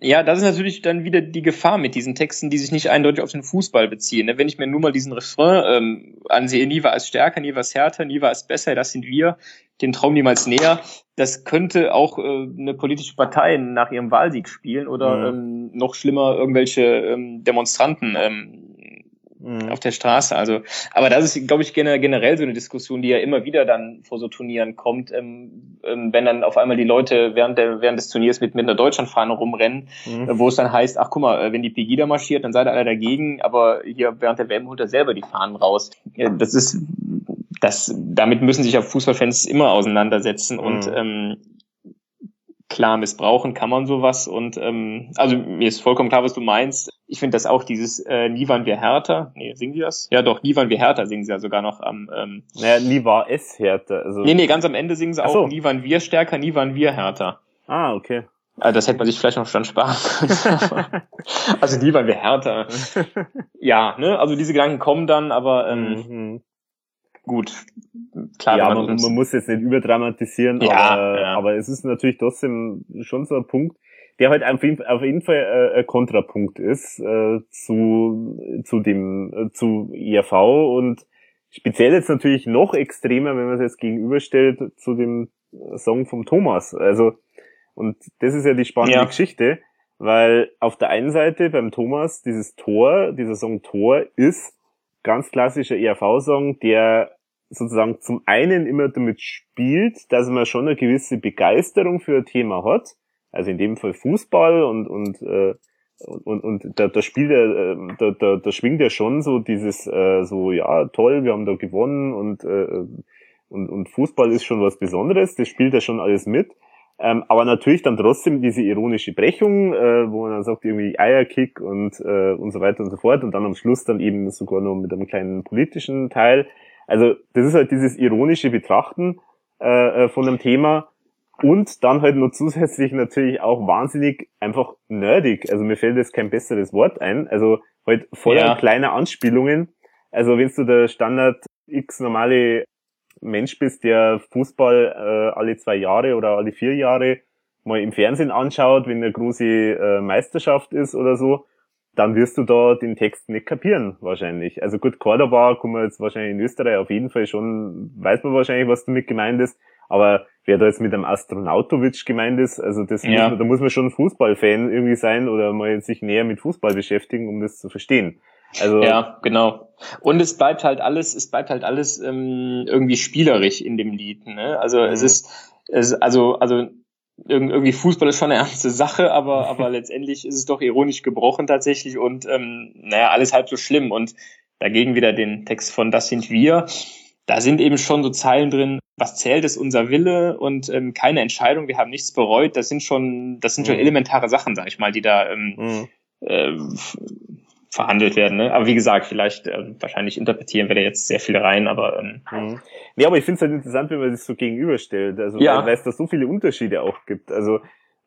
ja, das ist natürlich dann wieder die Gefahr mit diesen Texten, die sich nicht eindeutig auf den Fußball beziehen. Ne? Wenn ich mir nur mal diesen Refrain ähm, ansehe, nie war es stärker, nie war es härter, nie war es besser, das sind wir, den Traum niemals näher, das könnte auch äh, eine politische Partei nach ihrem Wahlsieg spielen oder mhm. ähm, noch schlimmer irgendwelche ähm, Demonstranten ähm, mhm. auf der Straße. Also, aber das ist, glaube ich, generell so eine Diskussion, die ja immer wieder dann vor so Turnieren kommt, ähm, ähm, wenn dann auf einmal die Leute während, der, während des Turniers mit, mit einer Deutschlandfahne rumrennen, mhm. äh, wo es dann heißt, ach guck mal, äh, wenn die Pegida marschiert, dann seid ihr alle dagegen, aber hier während der WM holt er selber die Fahnen raus. Ja, das ist, das, damit müssen sich auch Fußballfans immer auseinandersetzen mhm. und ähm, klar missbrauchen kann man sowas und ähm, also mir ist vollkommen klar, was du meinst. Ich finde das auch dieses äh, Nie waren wir härter. Nee, singen die das? Ja doch, Nie waren wir härter singen sie ja sogar noch am ähm, Naja, nie war es härter. Also nee, nee, ganz am Ende singen sie auch so. Nie waren wir stärker, nie waren wir härter. Ah, okay. Also das hätte man sich vielleicht noch schon sparen können. also nie waren wir härter. ja, ne? Also diese Gedanken kommen dann, aber ähm, mhm gut, klar. Ja, man, man, muss jetzt nicht überdramatisieren, ja, aber, ja. aber es ist natürlich trotzdem schon so ein Punkt, der halt auf jeden, auf jeden Fall äh, ein Kontrapunkt ist äh, zu, zu dem, äh, zu ERV und speziell jetzt natürlich noch extremer, wenn man es jetzt gegenüberstellt zu dem Song vom Thomas. Also, und das ist ja die spannende ja. Geschichte, weil auf der einen Seite beim Thomas dieses Tor, dieser Song Tor ist ganz klassischer ERV-Song, der sozusagen zum einen immer damit spielt, dass man schon eine gewisse Begeisterung für ein Thema hat, also in dem Fall Fußball und und äh, und, und da, da spielt er, äh, da, da, da schwingt ja schon so dieses äh, so ja toll, wir haben da gewonnen und äh, und, und Fußball ist schon was Besonderes, das spielt er schon alles mit. Ähm, aber natürlich dann trotzdem diese ironische Brechung, äh, wo man dann sagt, irgendwie Eierkick und, äh, und so weiter und so fort und dann am Schluss dann eben sogar noch mit einem kleinen politischen Teil. Also das ist halt dieses ironische Betrachten äh, äh, von einem Thema und dann halt noch zusätzlich natürlich auch wahnsinnig einfach nerdig. Also mir fällt jetzt kein besseres Wort ein. Also halt voller ja. kleiner Anspielungen. Also wenn du der Standard X normale Mensch bist, der Fußball äh, alle zwei Jahre oder alle vier Jahre mal im Fernsehen anschaut, wenn eine große äh, Meisterschaft ist oder so, dann wirst du da den Text nicht kapieren, wahrscheinlich. Also gut, Cordoba kann man jetzt wahrscheinlich in Österreich auf jeden Fall schon, weiß man wahrscheinlich, was damit gemeint ist, aber wer da jetzt mit einem Astronautovic gemeint ist, also das ja. muss man, da muss man schon Fußballfan irgendwie sein oder mal sich näher mit Fußball beschäftigen, um das zu verstehen. Also ja, genau. Und es bleibt halt alles, es bleibt halt alles ähm, irgendwie spielerisch in dem Lied. Ne? Also mhm. es ist, es, also also irgendwie Fußball ist schon eine ernste Sache, aber, aber letztendlich ist es doch ironisch gebrochen tatsächlich und ähm, naja, alles halb so schlimm. Und dagegen wieder den Text von Das sind wir. Da sind eben schon so Zeilen drin, was zählt, ist unser Wille und ähm, keine Entscheidung, wir haben nichts bereut. Das sind schon, das sind schon mhm. elementare Sachen, sag ich mal, die da ähm, mhm. äh, verhandelt werden. Ne? Aber wie gesagt, vielleicht, äh, wahrscheinlich interpretieren wir da jetzt sehr viel rein, aber ähm, mhm. Nee, aber ich finde es halt interessant, wenn man das so gegenüberstellt. Also ja. weil es da so viele Unterschiede auch gibt. Also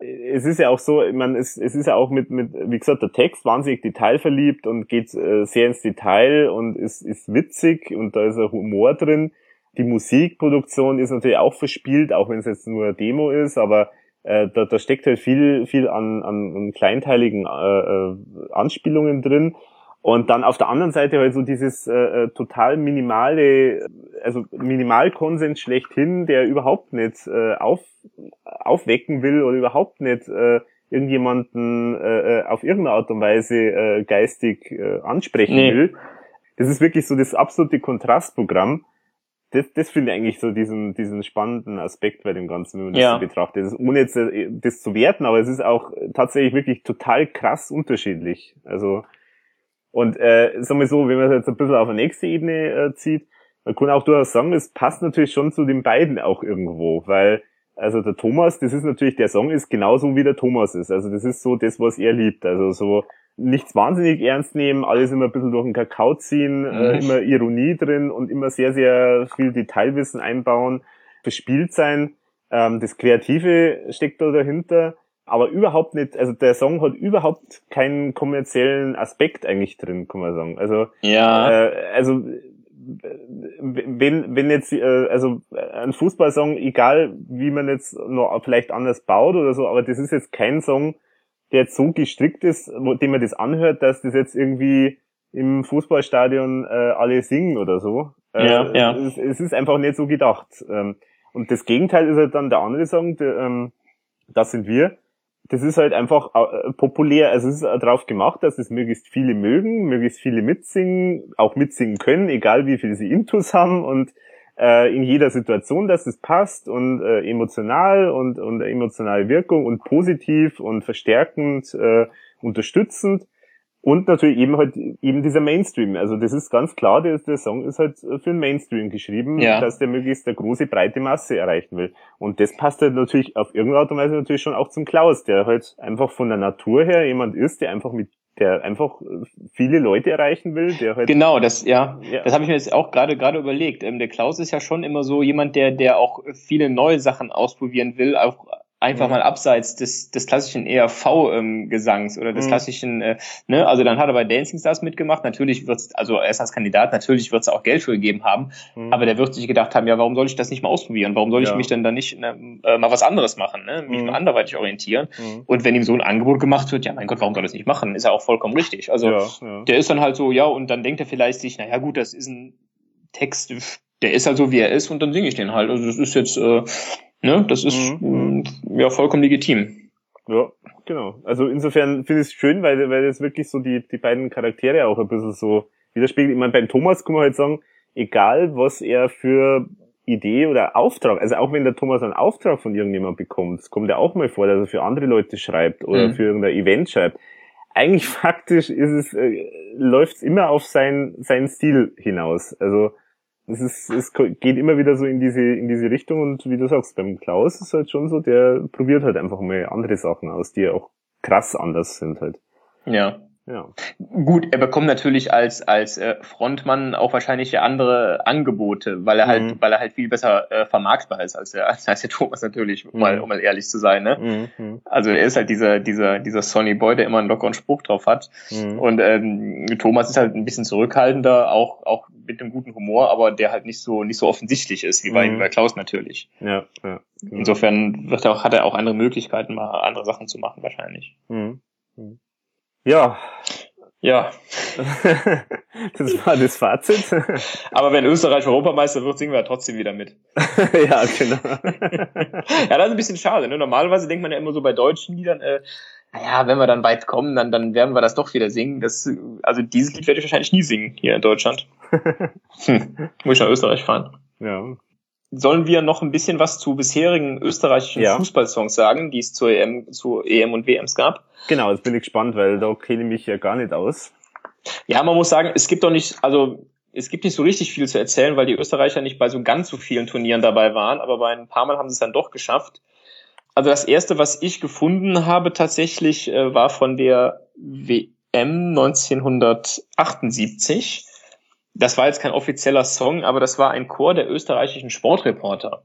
es ist ja auch so, ich meine, es, es ist ja auch mit, mit, wie gesagt, der Text wahnsinnig detailverliebt und geht äh, sehr ins Detail und ist, ist witzig und da ist ein Humor drin. Die Musikproduktion ist natürlich auch verspielt, auch wenn es jetzt nur eine Demo ist, aber äh, da, da steckt halt viel, viel an, an, an kleinteiligen äh, äh, Anspielungen drin. Und dann auf der anderen Seite halt so dieses äh, äh, total minimale, also Minimalkonsens schlechthin, der überhaupt nicht äh, auf, aufwecken will oder überhaupt nicht äh, irgendjemanden äh, äh auf irgendeine Art und Weise äh, geistig äh, ansprechen nee. will. Das ist wirklich so das absolute Kontrastprogramm das, das finde ich eigentlich so diesen, diesen spannenden Aspekt bei dem Ganzen, wenn man das ja. so betrachtet. Das ist, ohne jetzt äh, das zu werten, aber es ist auch tatsächlich wirklich total krass unterschiedlich. Also, und äh, sagen wir so, wenn man es jetzt ein bisschen auf eine nächste Ebene äh, zieht, man kann auch durchaus sagen, es passt natürlich schon zu den beiden auch irgendwo, weil also der Thomas, das ist natürlich, der Song ist genauso wie der Thomas ist. Also das ist so das, was er liebt. Also so nichts wahnsinnig ernst nehmen, alles immer ein bisschen durch den Kakao ziehen, äh, mhm. äh, immer Ironie drin und immer sehr, sehr viel Detailwissen einbauen, verspielt sein. Ähm, das Kreative steckt da dahinter, aber überhaupt nicht, also der Song hat überhaupt keinen kommerziellen Aspekt eigentlich drin, kann man sagen. Also, ja. Äh, also wenn, wenn jetzt, äh, also ein Fußballsong, egal wie man jetzt noch vielleicht anders baut oder so, aber das ist jetzt kein Song, der jetzt so gestrickt ist, wo, dem man das anhört, dass das jetzt irgendwie im Fußballstadion äh, alle singen oder so. Äh, ja, ja. Es, es, ist einfach nicht so gedacht. Ähm, und das Gegenteil ist halt dann der andere Song, der, ähm, das sind wir. Das ist halt einfach äh, populär, also es ist darauf gemacht, dass es möglichst viele mögen, möglichst viele mitsingen, auch mitsingen können, egal wie viel sie Intus haben und äh, in jeder Situation, dass es passt und äh, emotional und, und emotionale Wirkung und positiv und verstärkend, äh, unterstützend. Und natürlich eben halt eben dieser Mainstream. Also das ist ganz klar, der, der Song ist halt für den Mainstream geschrieben, ja. dass der möglichst eine große, breite Masse erreichen will. Und das passt halt natürlich auf irgendeine Art und Weise natürlich schon auch zum Klaus, der halt einfach von der Natur her jemand ist, der einfach mit der einfach viele Leute erreichen will, der halt genau das ja, ja. das habe ich mir jetzt auch gerade gerade überlegt. Ähm, der Klaus ist ja schon immer so jemand, der der auch viele neue Sachen ausprobieren will, auch einfach mhm. mal abseits des, des klassischen ERV-Gesangs ähm, oder des mhm. klassischen, äh, ne, also dann hat er bei Dancing Stars mitgemacht, natürlich wird's, also er ist als Kandidat, natürlich wird's auch Geld für gegeben haben, mhm. aber der wird sich gedacht haben, ja, warum soll ich das nicht mal ausprobieren? Warum soll ich ja. mich denn dann nicht ne, äh, mal was anderes machen, ne? mich mhm. mal anderweitig orientieren? Mhm. Und wenn ihm so ein Angebot gemacht wird, ja, mein Gott, warum soll er das nicht machen? Ist ja auch vollkommen richtig. Also ja, ja. der ist dann halt so, ja, und dann denkt er vielleicht sich, naja gut, das ist ein Text, der ist halt so, wie er ist, und dann singe ich den halt. Also das ist jetzt, äh, Ne? Das ist mhm. ja vollkommen legitim. Ja, genau. Also insofern finde ich es schön, weil, weil das wirklich so die, die beiden Charaktere auch ein bisschen so widerspiegelt. Ich meine, beim Thomas kann man halt sagen, egal was er für Idee oder Auftrag, also auch wenn der Thomas einen Auftrag von irgendjemandem bekommt, es kommt ja auch mal vor, dass er für andere Leute schreibt oder mhm. für irgendein Event schreibt. Eigentlich faktisch ist es, äh, läuft es immer auf sein, seinen Stil hinaus. Also es ist, es geht immer wieder so in diese, in diese Richtung und wie du sagst, beim Klaus ist halt schon so, der probiert halt einfach mal andere Sachen aus, die auch krass anders sind halt. Ja. Ja. Gut, er bekommt natürlich als als äh, Frontmann auch wahrscheinlich andere Angebote, weil er halt, mhm. weil er halt viel besser äh, vermarktbar ist als der als der Thomas natürlich, mhm. mal um mal ehrlich zu sein. Ne? Mhm. Also er ist halt dieser dieser dieser Sonny Boy, der immer einen lockeren Spruch drauf hat. Mhm. Und ähm, Thomas ist halt ein bisschen zurückhaltender, auch auch mit einem guten Humor, aber der halt nicht so nicht so offensichtlich ist wie bei, mhm. bei Klaus natürlich. Ja, ja. Insofern wird er auch, hat er auch andere Möglichkeiten, mal andere Sachen zu machen wahrscheinlich. Ja. Ja. das war das Fazit. Aber wenn Österreich Europameister wird, singen wir ja trotzdem wieder mit. ja, genau. ja, das ist ein bisschen schade. Ne? Normalerweise denkt man ja immer so bei deutschen Liedern, äh, naja, wenn wir dann weit kommen, dann, dann werden wir das doch wieder singen. Das, also dieses Lied werde ich wahrscheinlich nie singen hier in Deutschland. Hm. Muss ich nach Österreich fahren. Ja, Sollen wir noch ein bisschen was zu bisherigen österreichischen ja. Fußballsongs sagen, die es zur EM, zu EM und WMs gab? Genau, das bin ich gespannt, weil da kenne ich mich ja gar nicht aus. Ja, man muss sagen, es gibt doch nicht, also es gibt nicht so richtig viel zu erzählen, weil die Österreicher nicht bei so ganz so vielen Turnieren dabei waren, aber bei ein paar Mal haben sie es dann doch geschafft. Also das erste, was ich gefunden habe tatsächlich, äh, war von der WM 1978 das war jetzt kein offizieller Song, aber das war ein Chor der österreichischen Sportreporter.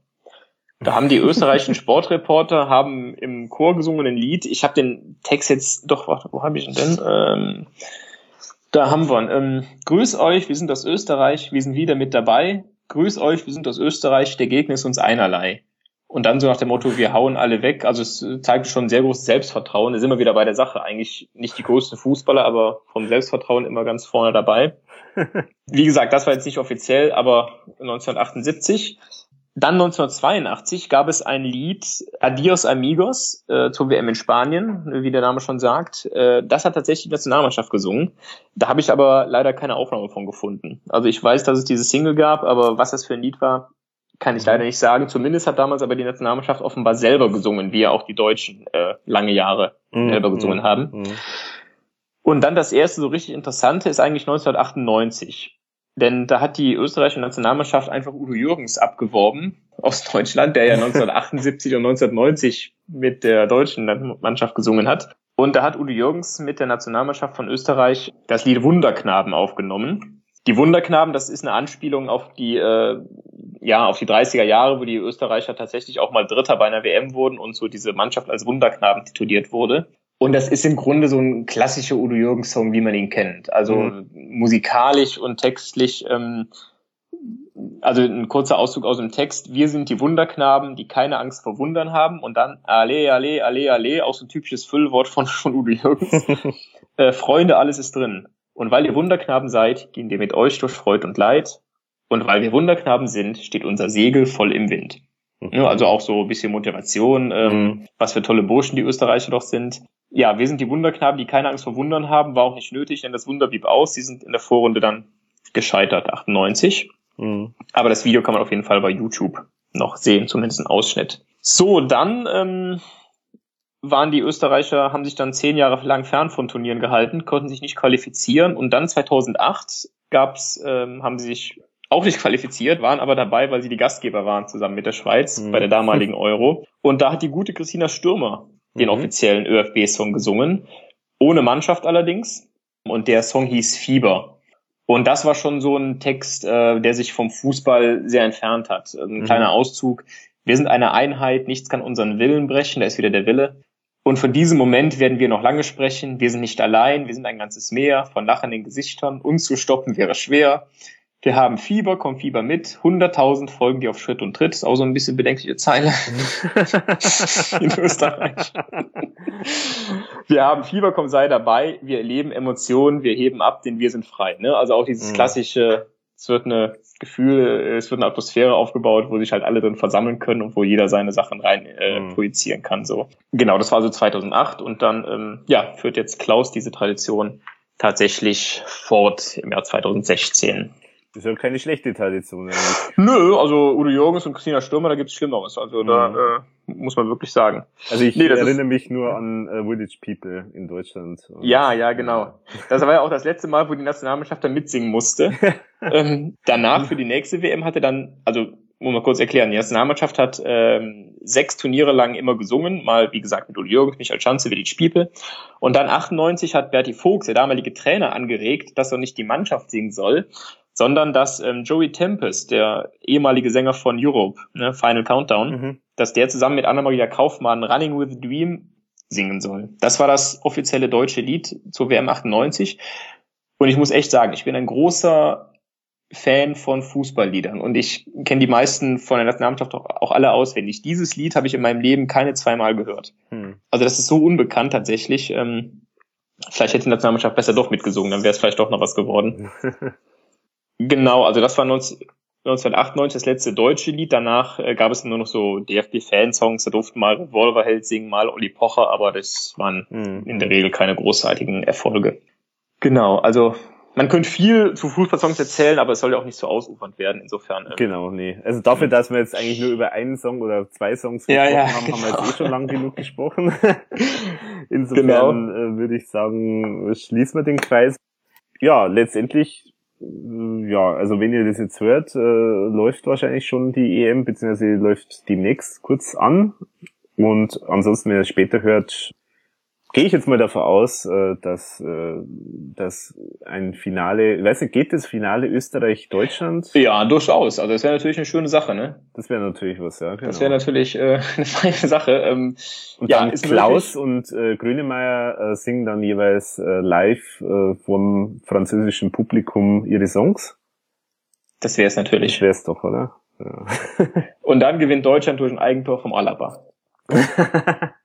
Da haben die österreichischen Sportreporter haben im Chor gesungen ein Lied. Ich habe den Text jetzt doch, warte, wo habe ich ihn denn? Ähm, da haben wir ihn. Ähm, Grüß euch, wir sind aus Österreich, wir sind wieder mit dabei. Grüß euch, wir sind aus Österreich, der Gegner ist uns einerlei. Und dann so nach dem Motto, wir hauen alle weg. Also es zeigt schon sehr großes Selbstvertrauen. Da sind wir wieder bei der Sache. Eigentlich nicht die größten Fußballer, aber vom Selbstvertrauen immer ganz vorne dabei. Wie gesagt, das war jetzt nicht offiziell, aber 1978. Dann 1982 gab es ein Lied Adios Amigos äh, zur WM in Spanien, wie der Name schon sagt. Äh, das hat tatsächlich die Nationalmannschaft gesungen. Da habe ich aber leider keine Aufnahme von gefunden. Also ich weiß, dass es diese Single gab, aber was das für ein Lied war, kann ich leider nicht sagen. Zumindest hat damals aber die Nationalmannschaft offenbar selber gesungen, wie ja auch die Deutschen äh, lange Jahre mhm. selber gesungen mhm. haben. Und dann das erste so richtig Interessante ist eigentlich 1998. Denn da hat die österreichische Nationalmannschaft einfach Udo Jürgens abgeworben aus Deutschland, der ja 1978 und 1990 mit der deutschen Mannschaft gesungen hat. Und da hat Udo Jürgens mit der Nationalmannschaft von Österreich das Lied Wunderknaben aufgenommen. Die Wunderknaben, das ist eine Anspielung auf die äh, ja, auf die 30er Jahre, wo die Österreicher tatsächlich auch mal Dritter bei einer WM wurden und so diese Mannschaft als Wunderknaben tituliert wurde. Und das ist im Grunde so ein klassischer Udo Jürgens Song, wie man ihn kennt. Also mhm. musikalisch und textlich ähm, also ein kurzer Auszug aus dem Text. Wir sind die Wunderknaben, die keine Angst vor Wundern haben. Und dann Ale, Ale, Ale, Ale, auch so ein typisches Füllwort von, von Udo Jürgens. äh, Freunde, alles ist drin. Und weil ihr Wunderknaben seid, gehen wir mit euch durch Freud und Leid. Und weil wir Wunderknaben sind, steht unser Segel voll im Wind. Mhm. Also auch so ein bisschen Motivation, ähm, mhm. was für tolle Burschen die Österreicher doch sind. Ja, wir sind die Wunderknaben, die keine Angst vor Wundern haben, war auch nicht nötig, denn das Wunder blieb aus. Sie sind in der Vorrunde dann gescheitert, 98. Mhm. Aber das Video kann man auf jeden Fall bei YouTube noch sehen, zumindest ein Ausschnitt. So, dann ähm, waren die Österreicher, haben sich dann zehn Jahre lang fern von Turnieren gehalten, konnten sich nicht qualifizieren und dann 2008 gab's, ähm, haben sie sich auch nicht qualifiziert, waren aber dabei, weil sie die Gastgeber waren, zusammen mit der Schweiz mhm. bei der damaligen Euro. Und da hat die gute Christina Stürmer den mhm. offiziellen ÖFB-Song gesungen, ohne Mannschaft allerdings. Und der Song hieß Fieber. Und das war schon so ein Text, äh, der sich vom Fußball sehr entfernt hat. Ein mhm. kleiner Auszug. Wir sind eine Einheit, nichts kann unseren Willen brechen, da ist wieder der Wille. Und von diesem Moment werden wir noch lange sprechen. Wir sind nicht allein, wir sind ein ganzes Meer von lachenden Gesichtern. Uns zu stoppen wäre schwer. Wir haben Fieber, kommt Fieber mit. 100.000 folgen dir auf Schritt und Tritt. Ist auch so ein bisschen bedenkliche Zeile in Österreich. wir haben Fieber, komm, sei dabei. Wir erleben Emotionen, wir heben ab, denn wir sind frei. Ne? Also auch dieses mhm. klassische, es wird eine Gefühl, es wird eine Atmosphäre aufgebaut, wo sich halt alle drin versammeln können und wo jeder seine Sachen rein äh, mhm. projizieren kann. So genau, das war so 2008 und dann ähm, ja führt jetzt Klaus diese Tradition tatsächlich fort im Jahr 2016. Das ist ja keine schlechte Tradition. Eigentlich. Nö, also Udo Jürgens und Christina Stürmer, da gibt's Schlimmeres. Also da mhm. äh, muss man wirklich sagen. Also ich nee, erinnere mich nur an äh, Village People in Deutschland. Und, ja, ja, genau. Das war ja auch das letzte Mal, wo die Nationalmannschaft da mitsingen musste. ähm, danach für die nächste WM hatte dann, also muss man kurz erklären, die Nationalmannschaft hat ähm, sechs Turniere lang immer gesungen, mal wie gesagt mit Udo Jürgens, Michael Schanze, Village People. Und dann 98 hat Berti Vogts, der damalige Trainer, angeregt, dass er nicht die Mannschaft singen soll, sondern dass ähm, Joey Tempest, der ehemalige Sänger von Europe, ne, Final Countdown, mhm. dass der zusammen mit Anna-Maria Kaufmann Running with the Dream singen soll. Das war das offizielle deutsche Lied zur WM 98. Und ich muss echt sagen, ich bin ein großer Fan von Fußballliedern und ich kenne die meisten von der Nationalmannschaft auch, auch alle auswendig. Dieses Lied habe ich in meinem Leben keine zweimal gehört. Hm. Also das ist so unbekannt tatsächlich. Ähm, vielleicht hätte die Nationalmannschaft besser doch mitgesungen, dann wäre es vielleicht doch noch was geworden. Genau, also das war 19, 1998 das letzte deutsche Lied. Danach äh, gab es nur noch so DFB-Fansongs. Da durften mal Revolverheld singen, mal Olli Pocher, aber das waren mhm. in der Regel keine großartigen Erfolge. Genau, also man könnte viel zu Fußballsongs erzählen, aber es soll ja auch nicht so ausufernd werden, insofern. Ähm, genau, nee. Also dafür, dass wir jetzt eigentlich nur über einen Song oder zwei Songs gesprochen ja, ja, haben, haben wir jetzt eh schon lang genug gesprochen. insofern genau. äh, würde ich sagen, schließen wir den Kreis. Ja, letztendlich ja, also wenn ihr das jetzt hört, äh, läuft wahrscheinlich schon die EM, beziehungsweise läuft demnächst kurz an. Und ansonsten, wenn ihr es später hört, gehe ich jetzt mal davon aus, äh, dass, äh, dass ein Finale, ich weiß nicht, geht das Finale Österreich-Deutschland? Ja, durchaus. Also das wäre natürlich eine schöne Sache, ne? Das wäre natürlich was, ja. Genau. Das wäre natürlich äh, eine feine Sache. Ähm, und ja, dann Klaus möglich. und äh, Grünemeyer äh, singen dann jeweils äh, live äh, vom französischen Publikum ihre Songs. Das wäre es natürlich. Das wäre es doch, oder? Ja. und dann gewinnt Deutschland durch ein Eigentor vom Alaba.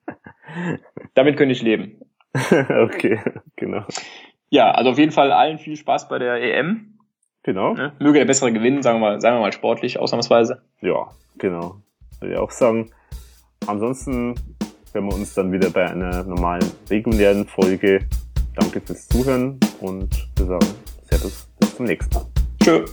Damit könnte ich leben. okay, genau. Ja, also auf jeden Fall allen viel Spaß bei der EM. Genau. Ja, möge der bessere gewinnen, sagen wir mal, sagen wir mal sportlich, ausnahmsweise. Ja, genau. Würde ich auch sagen. Ansonsten hören wir uns dann wieder bei einer normalen, regulären Folge. Danke fürs Zuhören und wir sagen Servus, bis zum nächsten Mal. Tschö.